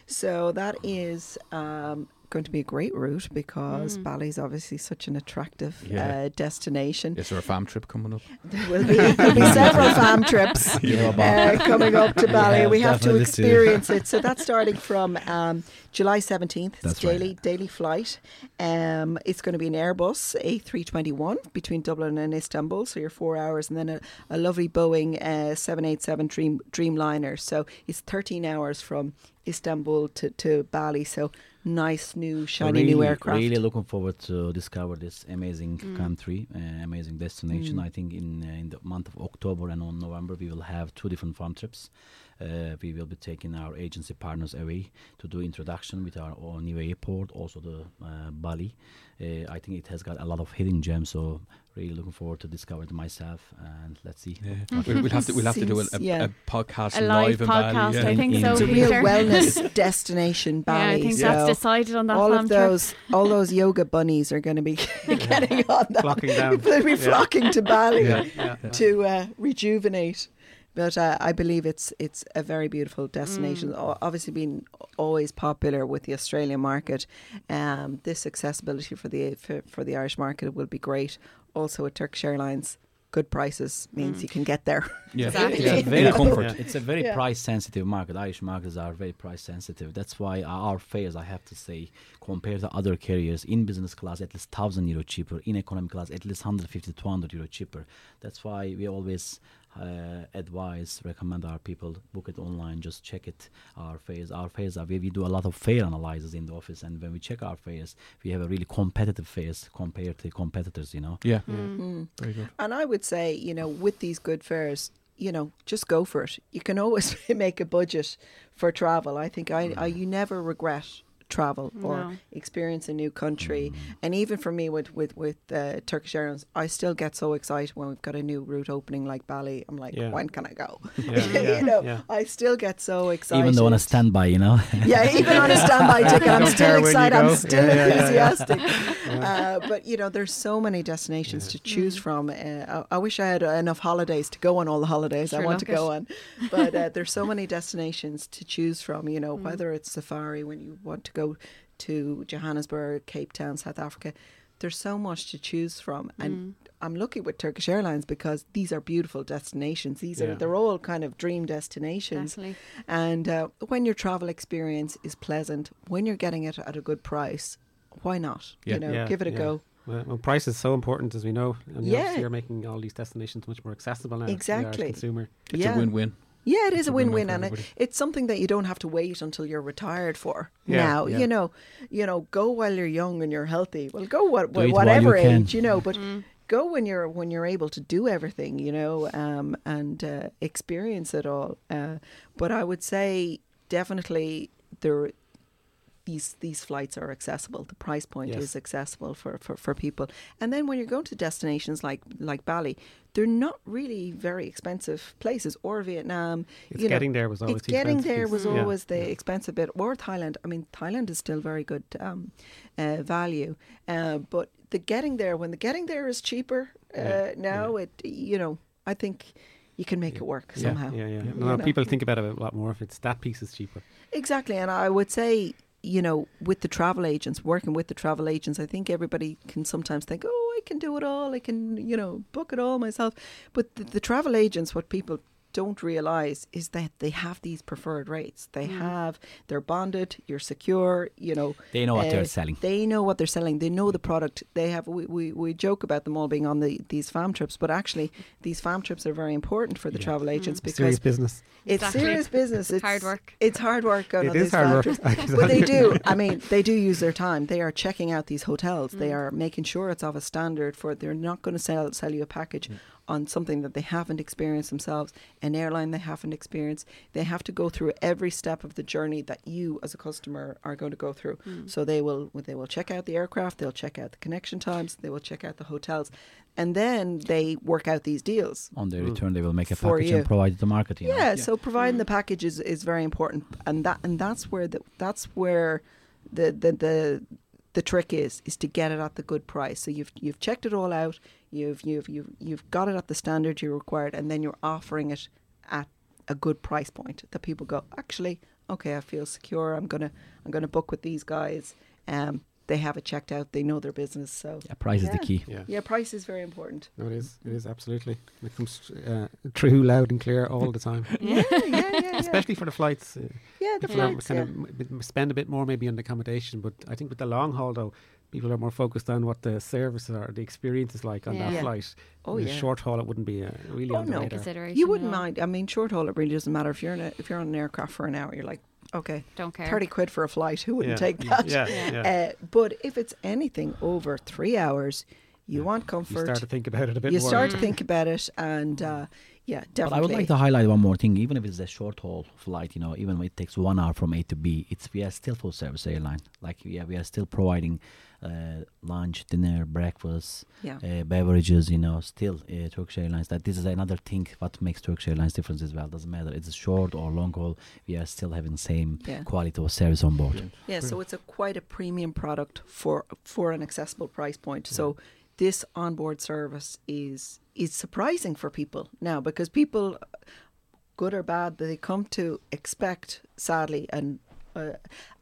So that is um, going to be a great route because Mm. Bali is obviously such an attractive Yeah. uh, destination. Is there a fam trip coming up? [LAUGHS] There will be, there'll be [LAUGHS] several fam trips [LAUGHS] You know uh, coming up to Bali. Yeah, we have to definitely too. experience it. So that's starting from um, July 17th. It's That's right. daily daily flight. Um, it's going to be an Airbus A321 between Dublin and Istanbul. So you're four hours, and then a, a lovely Boeing uh, 787 Dream Dreamliner. So it's 13 hours from Istanbul to, to Bali. So nice new shiny really, new aircraft. Really looking forward to discover this amazing Mm. country, uh, amazing destination. Mm. I think in uh, in the month of October and on November we will have two different fam trips. Uh, we will be taking our agency partners away to do introduction with our own new airport, also the uh, Bali. Uh, I think it has got a lot of hidden gems, so really looking forward to discover it myself. And let's see. We'll, we'll have to we'll have to do a, a, yeah. a podcast A live in podcast, Bali. I think in- so. it's a real wellness [LAUGHS] destination, Bali. yeah, I think so that's decided on that all fam of trip. those, all those yoga bunnies are going to be [LAUGHS] getting on that. Flocking down. [LAUGHS] They'll be Yeah. flocking to Bali Yeah, yeah. to uh, rejuvenate. But uh, I believe it's it's a very beautiful destination. Mm. Obviously, been always popular with the Australian market. Um, this accessibility for the for, for the Irish market will be great. Also, at Turkish Airlines, good prices means Mm. you can get there. Yeah. [LAUGHS] Exactly. It's a Yeah. very Yeah. [LAUGHS] comfort. Yeah. It's a very Yeah. price sensitive market. Irish markets are very price sensitive. That's why our fares, I have to say, compared to other carriers, in business class at least thousand euro cheaper, in economy class at least 150 to 200 euro cheaper. That's why we always uh, advise, recommend our people book it online. Just check it. Our fares, our fares are. We, we do a lot of fare analysis in the office, and when we check our fares, we have a really competitive fares compared to competitors. You know. Yeah. Mm. Mm. Very good. And I would say, you know, with these good fares, you know, just go for it. You can always [LAUGHS] make a budget for travel. I think I, I you never regret travel or experience a new country. And even for me with with with uh, Turkish Airlines, I still get so excited when we've got a new route opening like Bali. I'm like, Yeah. when can I go? [LAUGHS] Yeah, [LAUGHS] yeah, you know, yeah. I still get so excited. Even though on a standby, you know. [LAUGHS] Yeah, even on a standby ticket, I'm still care when you excited. I'm still Yeah, yeah, yeah, yeah. enthusiastic. Uh, but you know, there's so many destinations to choose Mm. from. Uh, I, I wish I had enough holidays to go on all the holidays I want to go it. on. But uh, there's so many destinations to choose from. You know, Mm. whether it's safari when you want to go to Johannesburg, Cape Town, South Africa. There's so much to choose from, and Mm. I'm lucky with Turkish Airlines because these are beautiful destinations. These are they're all kind of dream destinations. Definitely. And uh, when your travel experience is pleasant, when you're getting it at a good price, why not? Yeah. You know, Yeah, give it a yeah. go. Well, well, price is so important, as we know, and Yeah. obviously you're making all these destinations much more accessible now. to the Exactly. consumer. It's yeah. a win-win. Yeah, it is a a win-win win-win, and it, it's something that you don't have to wait until you're retired for. Yeah, now, yeah. you know, you know, go while you're young and you're healthy. Well, go what, Do whatever you can. age, you know. But Mm. go when you're when you're able to do everything, you know, um, and uh, experience it all. Uh, but I would say definitely there these these flights are accessible. The price point Yes. is accessible for, for, for people. And then when you're going to destinations like like Bali, they're not really very expensive places. Or Vietnam, It's you know, getting there was always the getting expensive there piece. was Yeah, always the yeah. expensive bit. Or Thailand. I mean, Thailand is still very good um, uh, value, uh, but the getting there when the getting there is cheaper uh, Yeah, now, it you know I think you can make it work somehow. Yeah, yeah. Yeah. No, people think about it a lot more if it's that piece is cheaper. Exactly, and I would say, you know, with the travel agents, working with the travel agents, I think everybody can sometimes think, oh, I can do it all, I can, you know, book it all myself. But the, the travel agents, what people don't realize is that they have these preferred rates. They have, they're bonded, you're secure, you know. They know what uh, they're selling. They know what they're selling. They know the product. They have. We, we, we joke about them all being on the these fam trips, but actually, these fam trips are very important for the Yeah. travel agents because Serious business. it's Exactly. serious business. It's Hard work. It's hard work. Going It on is these hard fam work. trips. [LAUGHS] Exactly. But they do. I mean, they do use their time. They are checking out these hotels. They Mm. are making sure it's of a standard for. They're not going to sell sell you a package on something that they haven't experienced themselves, an airline they haven't experienced. They have to go through every step of the journey that you, as a customer, are going to go through. Mm. So they will they will check out the aircraft. They'll check out the connection times. They will check out the hotels, and then they work out these deals. On their Mm. return, they will make a package you. and provide the to market. You know? Yeah, Yeah. so providing Mm. the package is, is very important, and that and that's where the that's where the the the the trick is is to get it at the good price. So you've you've checked it all out, you've you've you've you've got it at the standard you required, and then you're offering it at a good price point that people go actually okay I feel secure I'm gonna I'm gonna book with these guys um they have it checked out they know their business so Yeah, price is the key. Yeah. yeah price is very important No, it is. It is absolutely. It comes uh, true, loud, and clear all the time. [LAUGHS] yeah yeah yeah yeah, Especially for the flights. Uh, yeah the people are flights kind yeah. of spend a bit more maybe on the accommodation, but I think with the long haul though, people are more focused on what the service or the experience is like on Yeah. that Yeah. flight. oh the yeah short haul, it wouldn't be a really Oh, on the no. radar. Consideration. You wouldn't mind. I mean, short haul, it really doesn't matter if you're in a, if you're on an aircraft for an hour. You're like, okay, Don't care. thirty quid for a flight. Who wouldn't Yeah. take that? Yeah, Yeah. [LAUGHS] yeah. Uh, but if it's anything over three hours, you Yeah. want you comfort. start to think about it a bit You more. start to Mm. think about it, and uh, yeah, But definitely. I would like to highlight one more thing. Even if it's a short haul flight, you know, even when it takes one hour from A to B, it's we are still full service airline. Like yeah, we are still providing uh, lunch, dinner, breakfast, yeah. uh, beverages. You know, still uh, Turkish Airlines. That this is another thing what makes Turkish Airlines different as well. Doesn't matter it's a short or long haul. We are still having same Yeah. quality of service on board. Brilliant. Yeah, so it's a quite a premium product for for an accessible price point. So this onboard service is is surprising for people now because people, good or bad, they come to expect sadly and uh,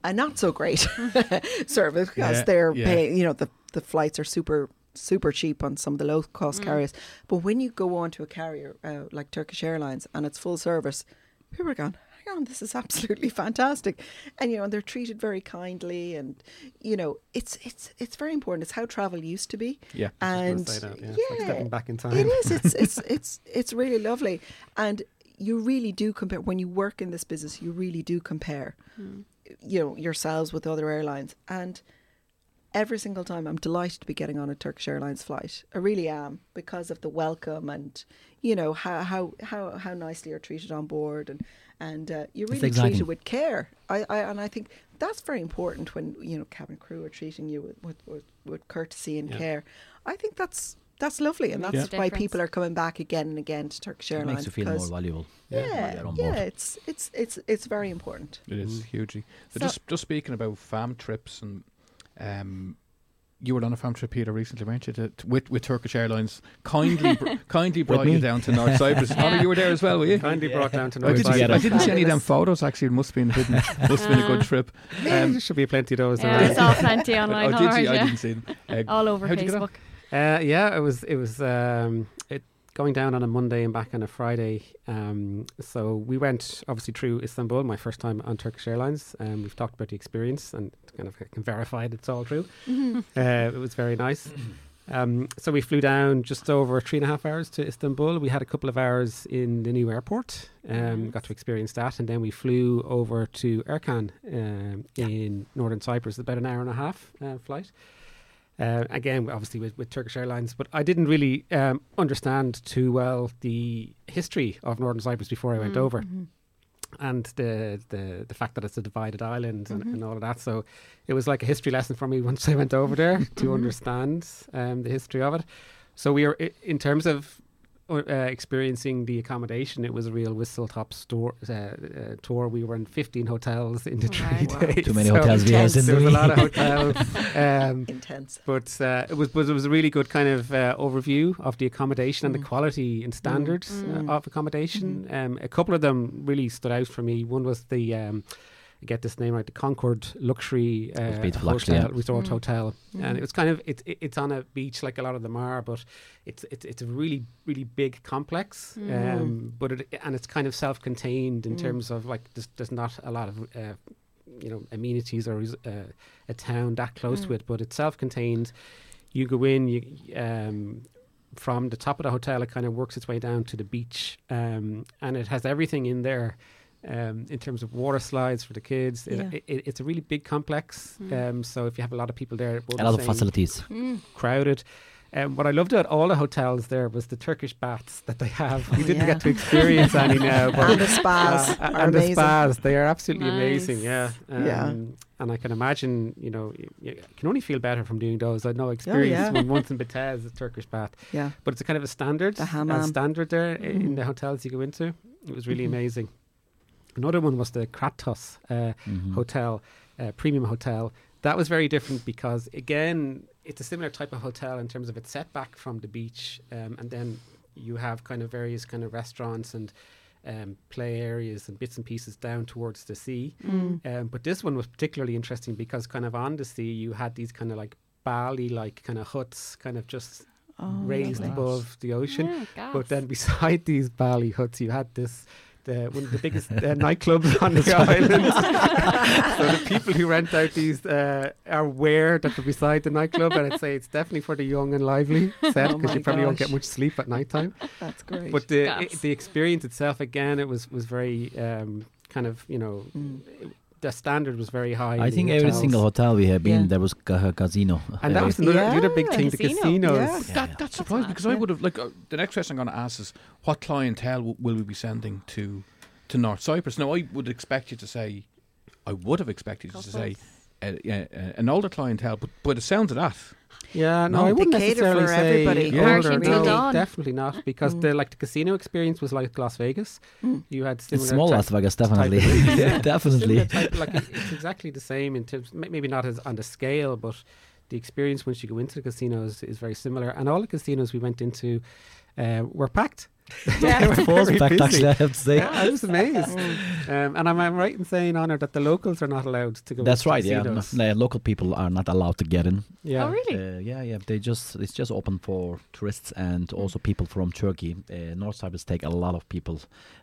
a not so great [LAUGHS] service because Yeah, they're yeah. paying. You know, the the flights are super super cheap on some of the low cost carriers, but when you go on to a carrier uh, like Turkish Airlines and it's full service, people are going, hang on, this is [LAUGHS] absolutely fantastic. And you know, they're treated very kindly and you know, it's it's it's very important. It's how travel used to be. Yeah. And say that, yeah. yeah, like stepping back in time. it is. It's [LAUGHS] it's it's it's really lovely. And you really do compare when you work in this business, you really do compare Mm. you know, yourselves with other airlines. And every single time I'm delighted to be getting on a Turkish Airlines flight. I really am because of the welcome and you know how how how, how nicely you're treated on board and and uh, you're really treated with care. I, I and I think that's very important when you know cabin crew are treating you with with, with, with courtesy and Yeah. care. I think that's that's lovely, and that's a why people are coming back again and again to Turkish It Airlines makes you feel more valuable. yeah, while yeah, it's it's it's it's very important. It is Mm. hugely. So, So- just just speaking about fam trips and um, you were on a fam trip, Peter, recently, weren't you? To, to- with with Turkish Airlines, kindly br- [LAUGHS] kindly brought you down to North Cyprus. Yeah. [LAUGHS] Honor, you were there as well, were you? Kindly brought down to I North didn't, see, I didn't see any of them [LAUGHS] photos. Actually, it must have been hidden. Must have been a good trip. Yeah, Um, there should be plenty of those. Yeah, I saw plenty online. oh, all did right, you? I yeah. didn't see them. Uh, All over how'd you get on? Facebook. Uh, yeah, it was it was um, it going down on a Monday and back on a Friday. Um, so we went obviously through Istanbul, my first time on Turkish Airlines. Um, we've talked about the experience and kind of can verify that it's all true. [LAUGHS] Uh, it was very nice. Um, so we flew down just over three and a half hours to Istanbul. We had a couple of hours in the new airport. Um, Got to experience that, and then we flew over to Ercan um, in northern Cyprus. About an hour and a half uh, flight. Uh, again, obviously with, with Turkish Airlines, but I didn't really um, understand too well the history of Northern Cyprus before I went Mm. over Mhm. and the, the the fact that it's a divided island and, Mhm. and all of that. So it was like a history lesson for me [LAUGHS] once I went over there to Mhm. understand um, the history of it. So we are in terms of uh, experiencing the accommodation. It was a real whistle top store uh, uh, tour. We were in 15 hotels in the Oh, three wow. days. Too many So hotels we have in There was a lot of [LAUGHS] hotels. um, Intense. but uh, it was but it was a really good kind of uh, overview of the accommodation and Mm. the quality and standards Mm. uh, of accommodation. Um, a couple of them really stood out for me. One was the um, I get this name right, the Concorde Luxury uh, beautiful, Hotel actually, yeah. Resort Mm. Hotel, Mm. and it was kind of it's it, it's on a beach like a lot of them are, but it's it's it's a really really big complex, Mm. um, but it and it's kind of self-contained in Mm. terms of like there's, there's not a lot of uh, you know amenities or uh, a town that close to Mm. it, but it's self-contained. You go in, you um, from the top of the hotel, it kind of works its way down to the beach, um, and it has everything in there. Um, in terms of water slides for the kids, it, Yeah. it, it, it's a really big complex. Mm. Um, so if you have a lot of people there, A be lot of facilities. Mm. crowded. Um, what I loved about all the hotels there was the Turkish baths that they have. We Oh, didn't yeah. get to experience any now, [LAUGHS] but and the spas [LAUGHS] uh, are and the spas, they are absolutely amazing. Yeah, Nice. Yeah. Um, And I can imagine, you know, you, you can only feel better from doing those. I had no experience Oh, yeah. when once in Bitez, a Turkish bath, Yeah. but it's a kind of a standard, The a standard there i- in the hotels you go into. It was really Mhm. amazing. Another one was the Cratos uh, Mhm. hotel, uh, premium hotel. That was very different because again, it's a similar type of hotel in terms of its setback from the beach, um, and then you have kind of various kind of restaurants and um, play areas and bits and pieces down towards the sea. Mm. Um, but this one was particularly interesting because kind of on the sea you had these kind of like Bali like kind of huts, kind of just Oh, raised lovely. above the ocean. Yeah. But then [LAUGHS] beside these Bali huts, you had this the one of the biggest uh, [LAUGHS] nightclubs on the island. [LAUGHS] so the people who rent out these uh, are aware that they're beside the nightclub, and I'd say it's definitely for the young and lively [LAUGHS] set Oh because my you probably won't get much sleep at night time. That's great. But the Gas. i- the experience itself, again, it was was very um, kind of you know Mm. The standard was very high. I think every hotels. single hotel we have been, Yeah. there was ca- a casino. And that was another, the other big Yeah, thing, the casinos. Yeah. Yeah, that yeah. that surprised me mad. because I would have like uh, the next question I'm going to ask is what clientele w- will we be sending to to North Cyprus? Now I would expect you to say, I would have expected you to say uh, yeah, uh, an older clientele, but by the sound of that, Yeah, no, No. I wouldn't cater necessarily for say everybody. Yeah. older, no, dawn. definitely not, because Mm. the like the casino experience was like Las Vegas. Mm. You had It's small type- Las Vegas, definitely. [LAUGHS] [LAUGHS] yeah, definitely. type- like it's exactly the same in terms, maybe not as on the scale, but the experience once you go into the casinos is very similar. And all the casinos we went into uh, were packed. [LAUGHS] Yeah. They [LAUGHS] were Full very spec, busy. actually, I have to say. Yeah, I was amazed. Mm. Um, and am I right in saying, Honor, that the locals are not allowed to go? That's into right. Yeah, casinos? no, local people are not allowed to get in. yeah. Oh, really? Uh, yeah, yeah. They just it's just open for tourists and also people from Turkey. Uh, North Cyprus take a lot of people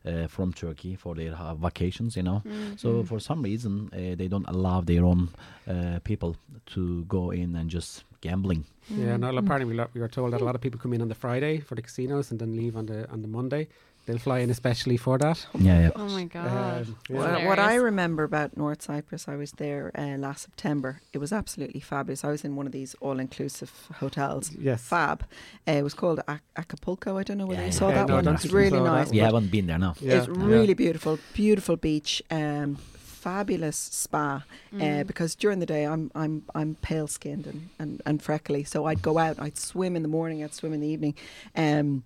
uh, from Turkey for their uh, vacations. You know, Mm. so for some reason uh, they don't allow their own uh, people to go in and just gambling. Yeah, Mm. no, apparently we, lo- we were told that a lot of people come in on the Friday for the casinos and then leave on the on the Monday. They'll fly in especially for that. Yeah, yeah. Oh my god. Um, yeah. Well, what I remember about North Cyprus, I was there uh, last September. It was absolutely fabulous. I was in one of these all-inclusive hotels. Yes. Fab. Uh, it was called Ac- Acapulco. I don't know whether Yeah, you yeah. saw Yeah, that no, one. It's really saw that nice. We haven't been there now. Yeah. It's really beautiful, beautiful beach. Um, fabulous spa. Mm. Uh, because during the day I'm I'm I'm pale skinned and, and, and freckly, so I'd go out, I'd swim in the morning, I'd swim in the evening. Um,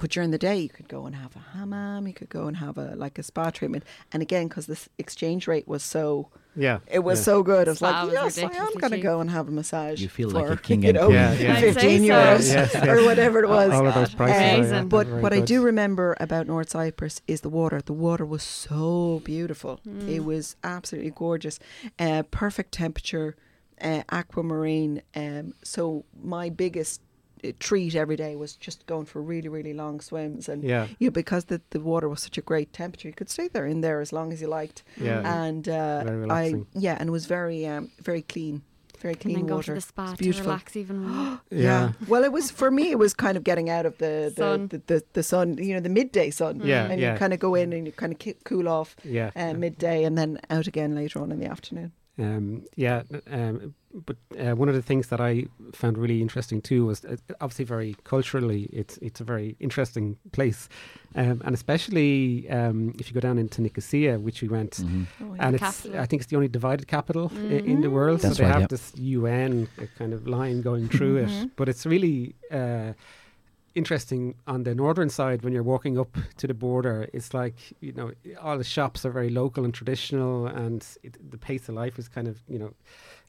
but during the day, you could go and have a hammam, you could go and have a like a spa treatment. And again, because this exchange rate was so, Yeah. it was yeah. so good. I was Spa like, was yes, I am going to go and have a massage. You feel for, like a king [LAUGHS] you and know. Yeah, yeah. I'd fifteen so. euros Yes, yes. or whatever it was. All of those prices. are, Amazing. they're But very what I do remember about North Cyprus is the water. The water was so beautiful. Mm. It was absolutely gorgeous. Uh, perfect temperature, uh, aquamarine. Um, so my biggest treat every day was just going for really, really long swims. And Yeah. you know, because the, the water was such a great temperature, you could stay there in there as long as you liked. Yeah. And uh, Very I yeah, and it was very um, very clean, very and clean then go water. to the spa It's to beautiful. relax even [GASPS] more. Yeah. Well, it was for me. It was kind of getting out of the the, Sun. the, the, the sun, you know, the midday sun. Yeah, and yeah. you kind of go in and you kind of cool off Yeah. uh, midday, and then out again later on in the afternoon. Um, yeah, um, but uh, one of the things that I found really interesting too was uh, obviously very culturally, it's it's a very interesting place, um, and especially um, if you go down into Nicosia, which we went, Mhm. Oh, and it's capital. I think it's the only divided capital i- Mhm. in the world. That's so they right, have yeah. this UN uh, kind of line going through it, Mhm. but it's really. Uh, interesting on the northern side when you're walking up to the border it's like you know all the shops are very local and traditional and it, the pace of life is kind of you know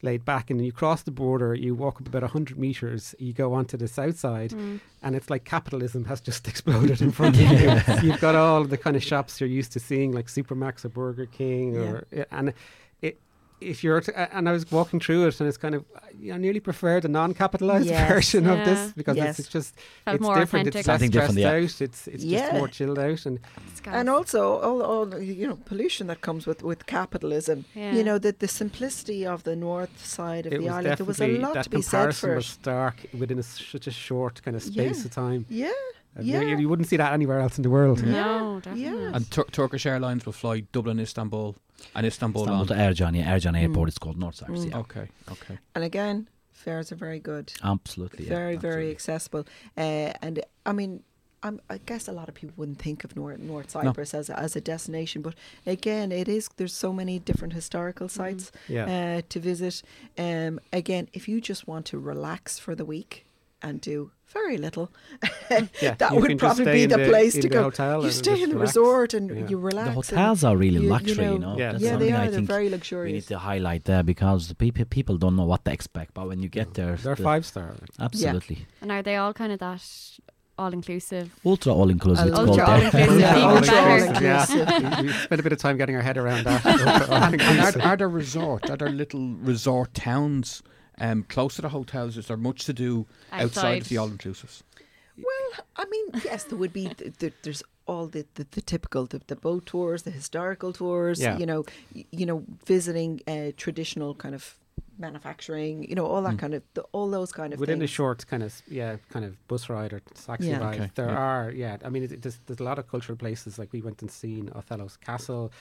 laid back. And you cross the border you walk up about 100 meters you go onto the south side Mm. and it's like capitalism has just [LAUGHS] exploded in front of you. [LAUGHS] You've got all the kind of shops you're used to seeing like supermax or burger king or and it if you're to, and I was walking through it and it's kind of I nearly prefer the non-capitalized Yes. [LAUGHS] version of this because Yes. it's, it's just Felt it's more different authentic. it's less stressed different, yeah. out it's it's Yeah. just more chilled out and And also, all, all you know, pollution that comes with, with capitalism. Yeah. You know, that the simplicity of the north side of it the island. There was a lot to be said comparison for was stark within a, such a short kind of space Yeah. of time Yeah, And yeah. you, you wouldn't see that anywhere else in the world Yeah. No, definitely. Yeah. And Tur- Turkish Airlines will fly Dublin, Istanbul, and Istanbul, Istanbul on. to Ercan, yeah, Ercan Airport Mm. it's called North Cyprus, Mm. yeah. Okay, okay. And again, fares are very good. Absolutely, yeah, very, very absolutely. accessible. Uh, and I mean, I'm, I guess a lot of people wouldn't think of North, North Cyprus as, a, as a destination, but again, it is. There's so many different historical Mm-hmm. sites yeah uh, to visit. Um, again, if you just want to relax for the week and do very little, [LAUGHS] yeah [LAUGHS] that would probably be in the place to the go. hotel you stay in the relax. resort and Yeah. you relax. The hotels are really you- you luxury, you know, know. Yeah. That's yeah, they are. I They're think very we need to highlight there because the people people don't know what to expect, but when you get mm. there, they're the- five star like. [LAUGHS] absolutely And are they all kind of that all inclusive? ultra all inclusive. It's Ultra all inclusive, Yeah, ultra all-inclusive. Yeah, we, we spent a bit of time getting our head around that. and, and are, are there resorts? Are there little resort towns um, close to the hotels? Is there much to do outside, of the all inclusives? Well, I mean, yes, there would be. Th- th- there's all the, the, the typical the, the boat tours, the historical tours. Yeah. You know, you know, visiting uh, traditional kind of manufacturing. You know, all that Mm. kind of the, all those kind of Within a things. short kind of yeah kind of bus ride or taxi Yeah. ride, Okay, there yeah. are yeah. I mean, it, it, there's, there's a lot of cultural places like we went and seen Othello's Castle,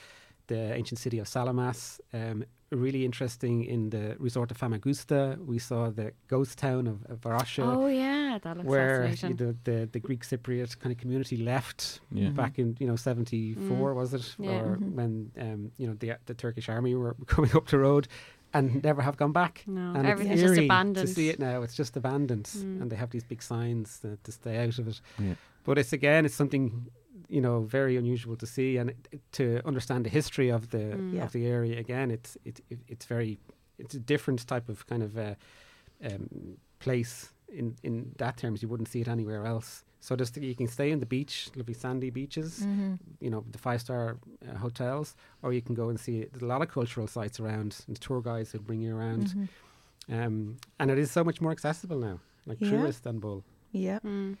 the ancient city of Salamis. Um, really interesting in the resort of Famagusta. We saw the ghost town of, of Varosha. Oh yeah, that looks where fascinating. the, the the Greek Cypriot kind of community left Yeah. back in you know seventy four was it Mm. Yeah. or Mhm. when um, you know the the Turkish army were [LAUGHS] coming up the road and never have gone back. no, And everything's it's just abandoned. to see it now. It's just abandoned, Mm. and they have these big signs to, to stay out of it. Yeah. But it's again, it's something you know very unusual to see, and to understand the history of the Mm. Yeah. of the area. Again, it's it, it it's very it's a different type of kind of uh, um, place in in that terms. You wouldn't see it anywhere else. So just you can stay in the beach, lovely sandy beaches, Mhm. you know, the five star uh, hotels, or you can go and see. There's a lot of cultural sites around, and tour guides who bring you around. Mhm. Um, and it is so much more accessible now, like through Yeah. Istanbul. Yeah. Mm.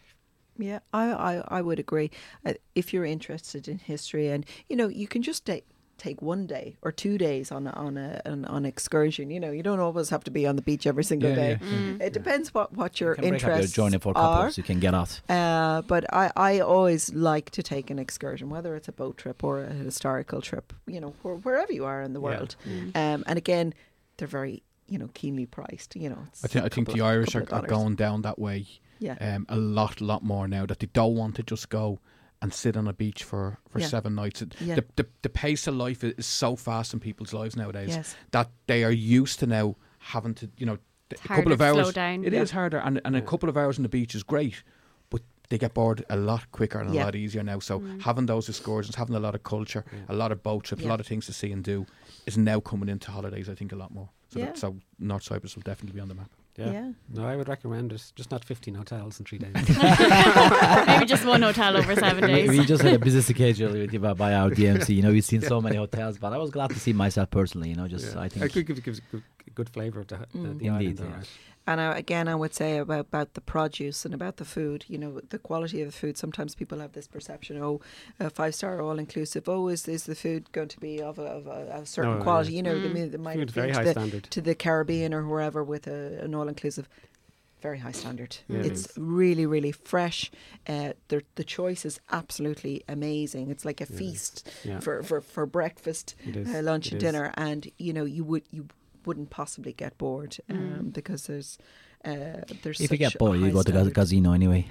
Yeah, I, I, I would agree. Uh, if you're interested in history, and you know, you can just take take one day or two days on on a an, on excursion. You know, you don't always have to be on the beach every single Yeah, day. yeah. Mm. It depends what what your you can break up your interests journey for are. You can get out. Uh, but I, I always like to take an excursion, whether it's a boat trip or a historical trip. You know, where, wherever you are in the Yeah. world. Mm. Um, and again, they're very you know keenly priced. You know, it's I think I a think the of- Irish are, are going down that way Yeah, um, a lot, lot more now. That they don't want to just go and sit on a beach for, for Yeah. seven nights. Yeah, The, the the pace of life is so fast in people's lives nowadays yes, that they are used to now having to you know It's a couple of to hours. slow down. It is harder, and and a couple of hours on the beach is great, but they get bored a lot quicker and Yeah. a lot easier now. So Mm. having those excursions, having a lot of culture, Yeah. a lot of boat trips, a lot of things to see and do, is now coming into holidays. I think a lot more. So, Yeah. that, so North Cyprus will definitely be on the map. Yeah. yeah. No, I would recommend there's just not 15 hotels in three days. [LAUGHS] Maybe just one hotel over [LAUGHS] seven days. we just had a busy schedule with, by by our DMC. You know, we've seen so [LAUGHS] many hotels, but I was glad to see myself personally. You know, just Yeah. I it think could give, gives a good, good flavour to the, Mm. the Indeed, island. yeah. And I, again, I would say about, about the produce and about the food, you know, the quality of the food. Sometimes people have this perception, oh, a five star all inclusive. Oh, is, is the food going to be of a, of a, a certain No, quality? yeah. You know, Mm. they, they might Food very high to the, standard. to the Caribbean or wherever with a, an all inclusive. very high standard. Yeah, it's is. really, really fresh. Uh, the the choice is absolutely amazing. It's like a Yeah, feast Yeah. for, for, for breakfast, uh, lunch, It and is. dinner, and you know you would you wouldn't possibly get bored um, Mm. because there's uh, there's If you get a bored, you go to the casino anyway.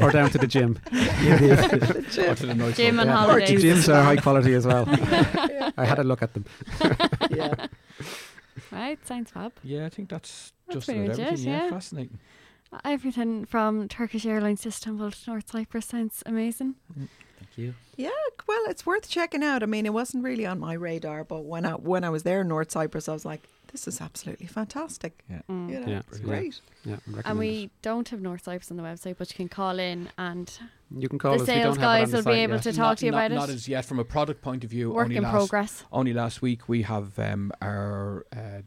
or down to the gym. [LAUGHS] [LAUGHS] The gym. Or to the nice Gym and hotel. Or holidays. Gyms are high quality as well. [LAUGHS] I had a look at them. yeah. Right, sounds fab. Yeah, I think that's, That's just pretty about much it, everything. yeah. yeah. fascinating. Everything from Turkish Airlines to Istanbul to North Cyprus sounds amazing. Thank you. Yeah, well, it's worth checking out. I mean, it wasn't really on my radar, but when I when I was there in North Cyprus, I was like, "This is absolutely fantastic." Mm. You know, Yeah, it's yeah. great. Yeah, And we it. don't have North Cyprus on the website, but you can call in and You can call the us. we sales don't have it on guys the will be able yet. to talk not, to you not, about Not it. as yet. From a product point of view, Work only in last, progress. Only last week we have um, our uh,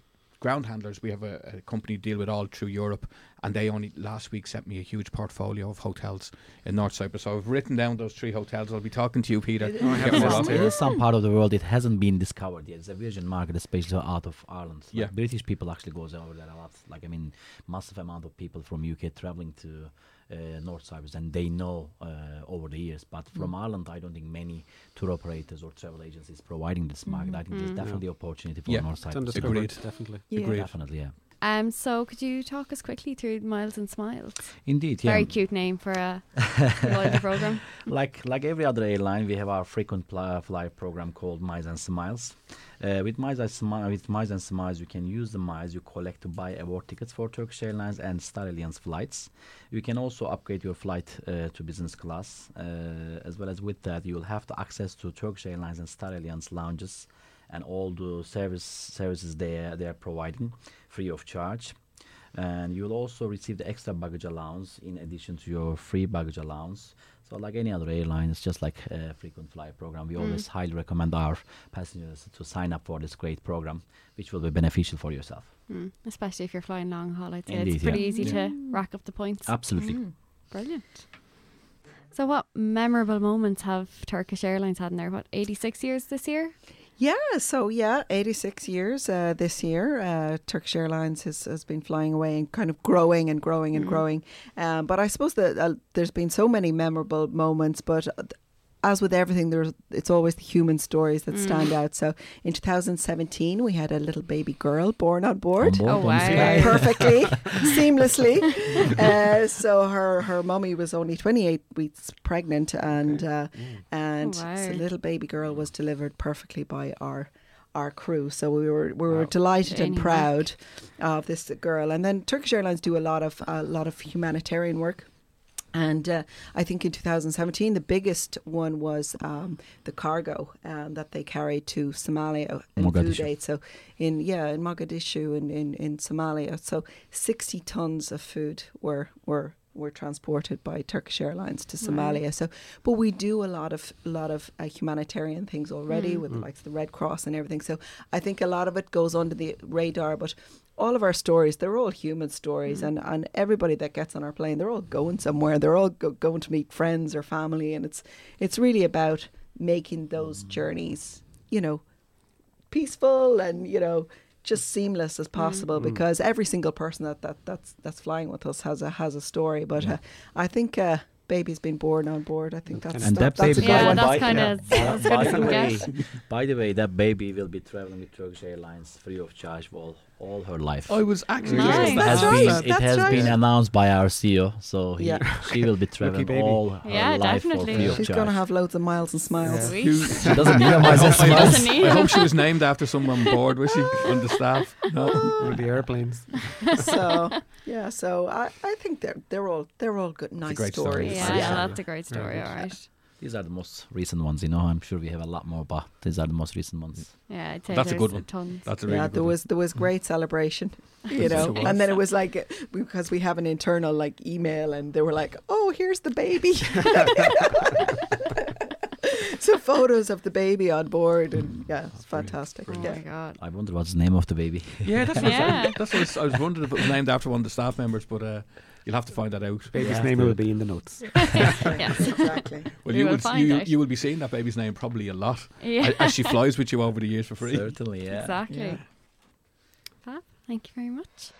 ground handlers. We have a, a company deal with all through Europe, and they only last week sent me a huge portfolio of hotels in North Cyprus. So I've written down those three hotels. I'll be talking to you, Peter. I Get have more this on too. In some part of the world, it hasn't been discovered yet. It's a virgin market, especially out of Ireland. Like Yeah. British people actually goes over there a lot. Like I mean, massive amount of people from UK traveling to North Cyprus, and they know uh, over the years. But from Mm. Ireland, I don't think many tour operators or travel agencies providing this market. I think there's Mm. definitely opportunity for Yeah, North Cyprus. undiscovered, Agreed. definitely. Yeah. Agreed. Definitely, yeah. Um, so could you talk us quickly through Miles and Smiles? Indeed, yeah. Very cute name for a loyalty [LAUGHS] program. like like every other airline, we have our frequent pl- fly program called Miles and Smiles. Uh, with Miles and Smiles, with Miles and Smiles, you can use the miles you collect to buy award tickets for Turkish Airlines and Star Alliance flights. You can also upgrade your flight uh, to business class, uh, as well as with that, you will have to access to Turkish Airlines and Star Alliance lounges and all the service services they are, they are providing free of charge. And you'll also receive the extra baggage allowance in addition to your free baggage allowance. So, like any other airline, it's just like a frequent flyer program. We Mm. always highly recommend our passengers to sign up for this great program, which will be beneficial for yourself. Mm, especially if you're flying long haul, I'd say Indeed, it's pretty yeah. easy Yeah. to rack up the points. Absolutely. Mm. Brilliant. So, what memorable moments have Turkish Airlines had in there? What, 86 years this year? Yeah, so yeah, 86 years uh, this year. Uh, Turkish Airlines has, has been flying away and kind of growing and growing and Mm. growing. Um, but I suppose that uh, there's been so many memorable moments, but uh, as with everything, there's it's always the human stories that Mm. stand out. So in 2017, we had a little baby girl born on board. On board, Oh, wow. perfectly, [LAUGHS] seamlessly. [LAUGHS] Uh, so her her mummy was only 28 weeks pregnant, and uh, and Oh, wow. so little baby girl was delivered perfectly by our our crew. So we were we were Wow. delighted and Janie proud of this girl. And then Turkish Airlines do a lot of a lot of humanitarian work. And uh, I think in 2017, the biggest one was um, the cargo um, that they carried to Somalia in food Mogadishu. aid. So in yeah, in Mogadishu in, in, in Somalia, so 60 tons of food were were were transported by Turkish Airlines to Wow. Somalia. So, but we do a lot of a lot of uh, humanitarian things already Mm. with Mm. like the Red Cross and everything. So I think a lot of it goes under the radar, but all of our stories, they're all human stories, Mm. and, and everybody that gets on our plane, they're all going somewhere. They're all go- going to meet friends or family, and it's it's really about making those journeys, you know, peaceful and you know just seamless as possible Mm. because every single person that, that that's that's flying with us has a has a story. But Yeah. uh, I think uh, baby's been born on board. I think that's And that that's a baby good Yeah, one. that's by, kinda- yeah. by, good by to the way, by the way, that baby will be traveling with Turkish Airlines free of charge for all, all her life. Oh, I was actually Nice. just It That's has to right. been, it That's has right. been announced by our CEO, so he, Yeah. [LAUGHS] she will be traveling all her Yeah, life for definitely. free of She's going to have loads of miles and smiles. Yeah. She doesn't need a I miles and I smiles. [LAUGHS] I hope she was named after someone board, was she, on the staff? No. With the airplanes. [LAUGHS] so yeah, so I, I think they're they're all they're all good, nice great story. stories. Yeah, Yeah. that's a great story. good. All right. These are the most recent ones, you know. I'm sure we have a lot more, but these are the most recent ones. Yeah, I'd say That's a good one. Tons. That's a really yeah, good there one. was there was great celebration, [LAUGHS] you know, and then it was like uh, because we have an internal like email, and they were like, "Oh, here's the baby." [LAUGHS] so photos of the baby on board, and yeah, it's Brilliant. fantastic. oh Yeah. my god. I wonder what's the name of the baby. Yeah, that's what, Yeah. I, that's what I was, I was wondering if it was named after one of the staff members, but uh, You'll have to find that out. Baby's name will be in the notes. [LAUGHS] [LAUGHS] yes. Exactly. Well, we you will, will you, you, will be seeing that baby's name probably a lot yeah. as she flies with you over the years for free. Certainly, yeah. Exactly. Yeah. Fab, thank you very much.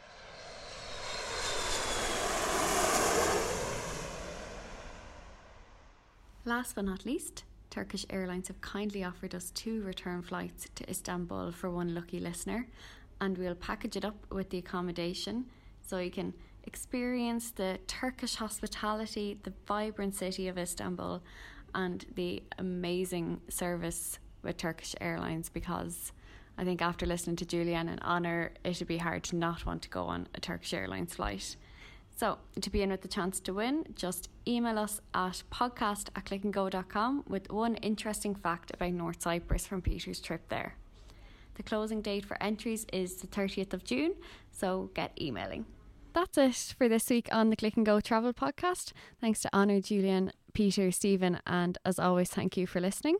Last but not least, Turkish Airlines have kindly offered us two return flights to Istanbul for one lucky listener, and we'll package it up with the accommodation so you can experience the Turkish hospitality, the vibrant city of Istanbul, and the amazing service with Turkish Airlines because I think after listening to Julian and Honor, it'd be hard to not want to go on a Turkish Airlines flight. So, to be in with the chance to win, just email us at podcast at clickandgo.com with one interesting fact about North Cyprus from Peter's trip there. The closing date for entries is the 30th of June, so get emailing. That's it for this week on the Click and Go Travel Podcast. Thanks to Honor, Julian, Peter, Stephen, and as always, thank you for listening.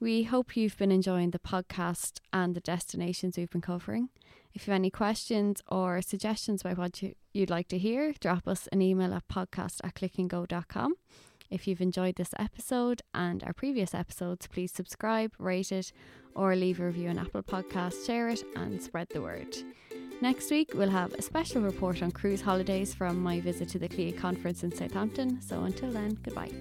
We hope you've been enjoying the podcast and the destinations we've been covering. If you have any questions or suggestions about what you, would like to hear, drop us an email at podcast at clickandgo.com. If you've enjoyed this episode and our previous episodes, please subscribe, rate it, or leave a review on Apple Podcasts, share it, and spread the word. Next week, we'll have a special report on cruise holidays from my visit to the CLIA conference in Southampton. So until then, goodbye.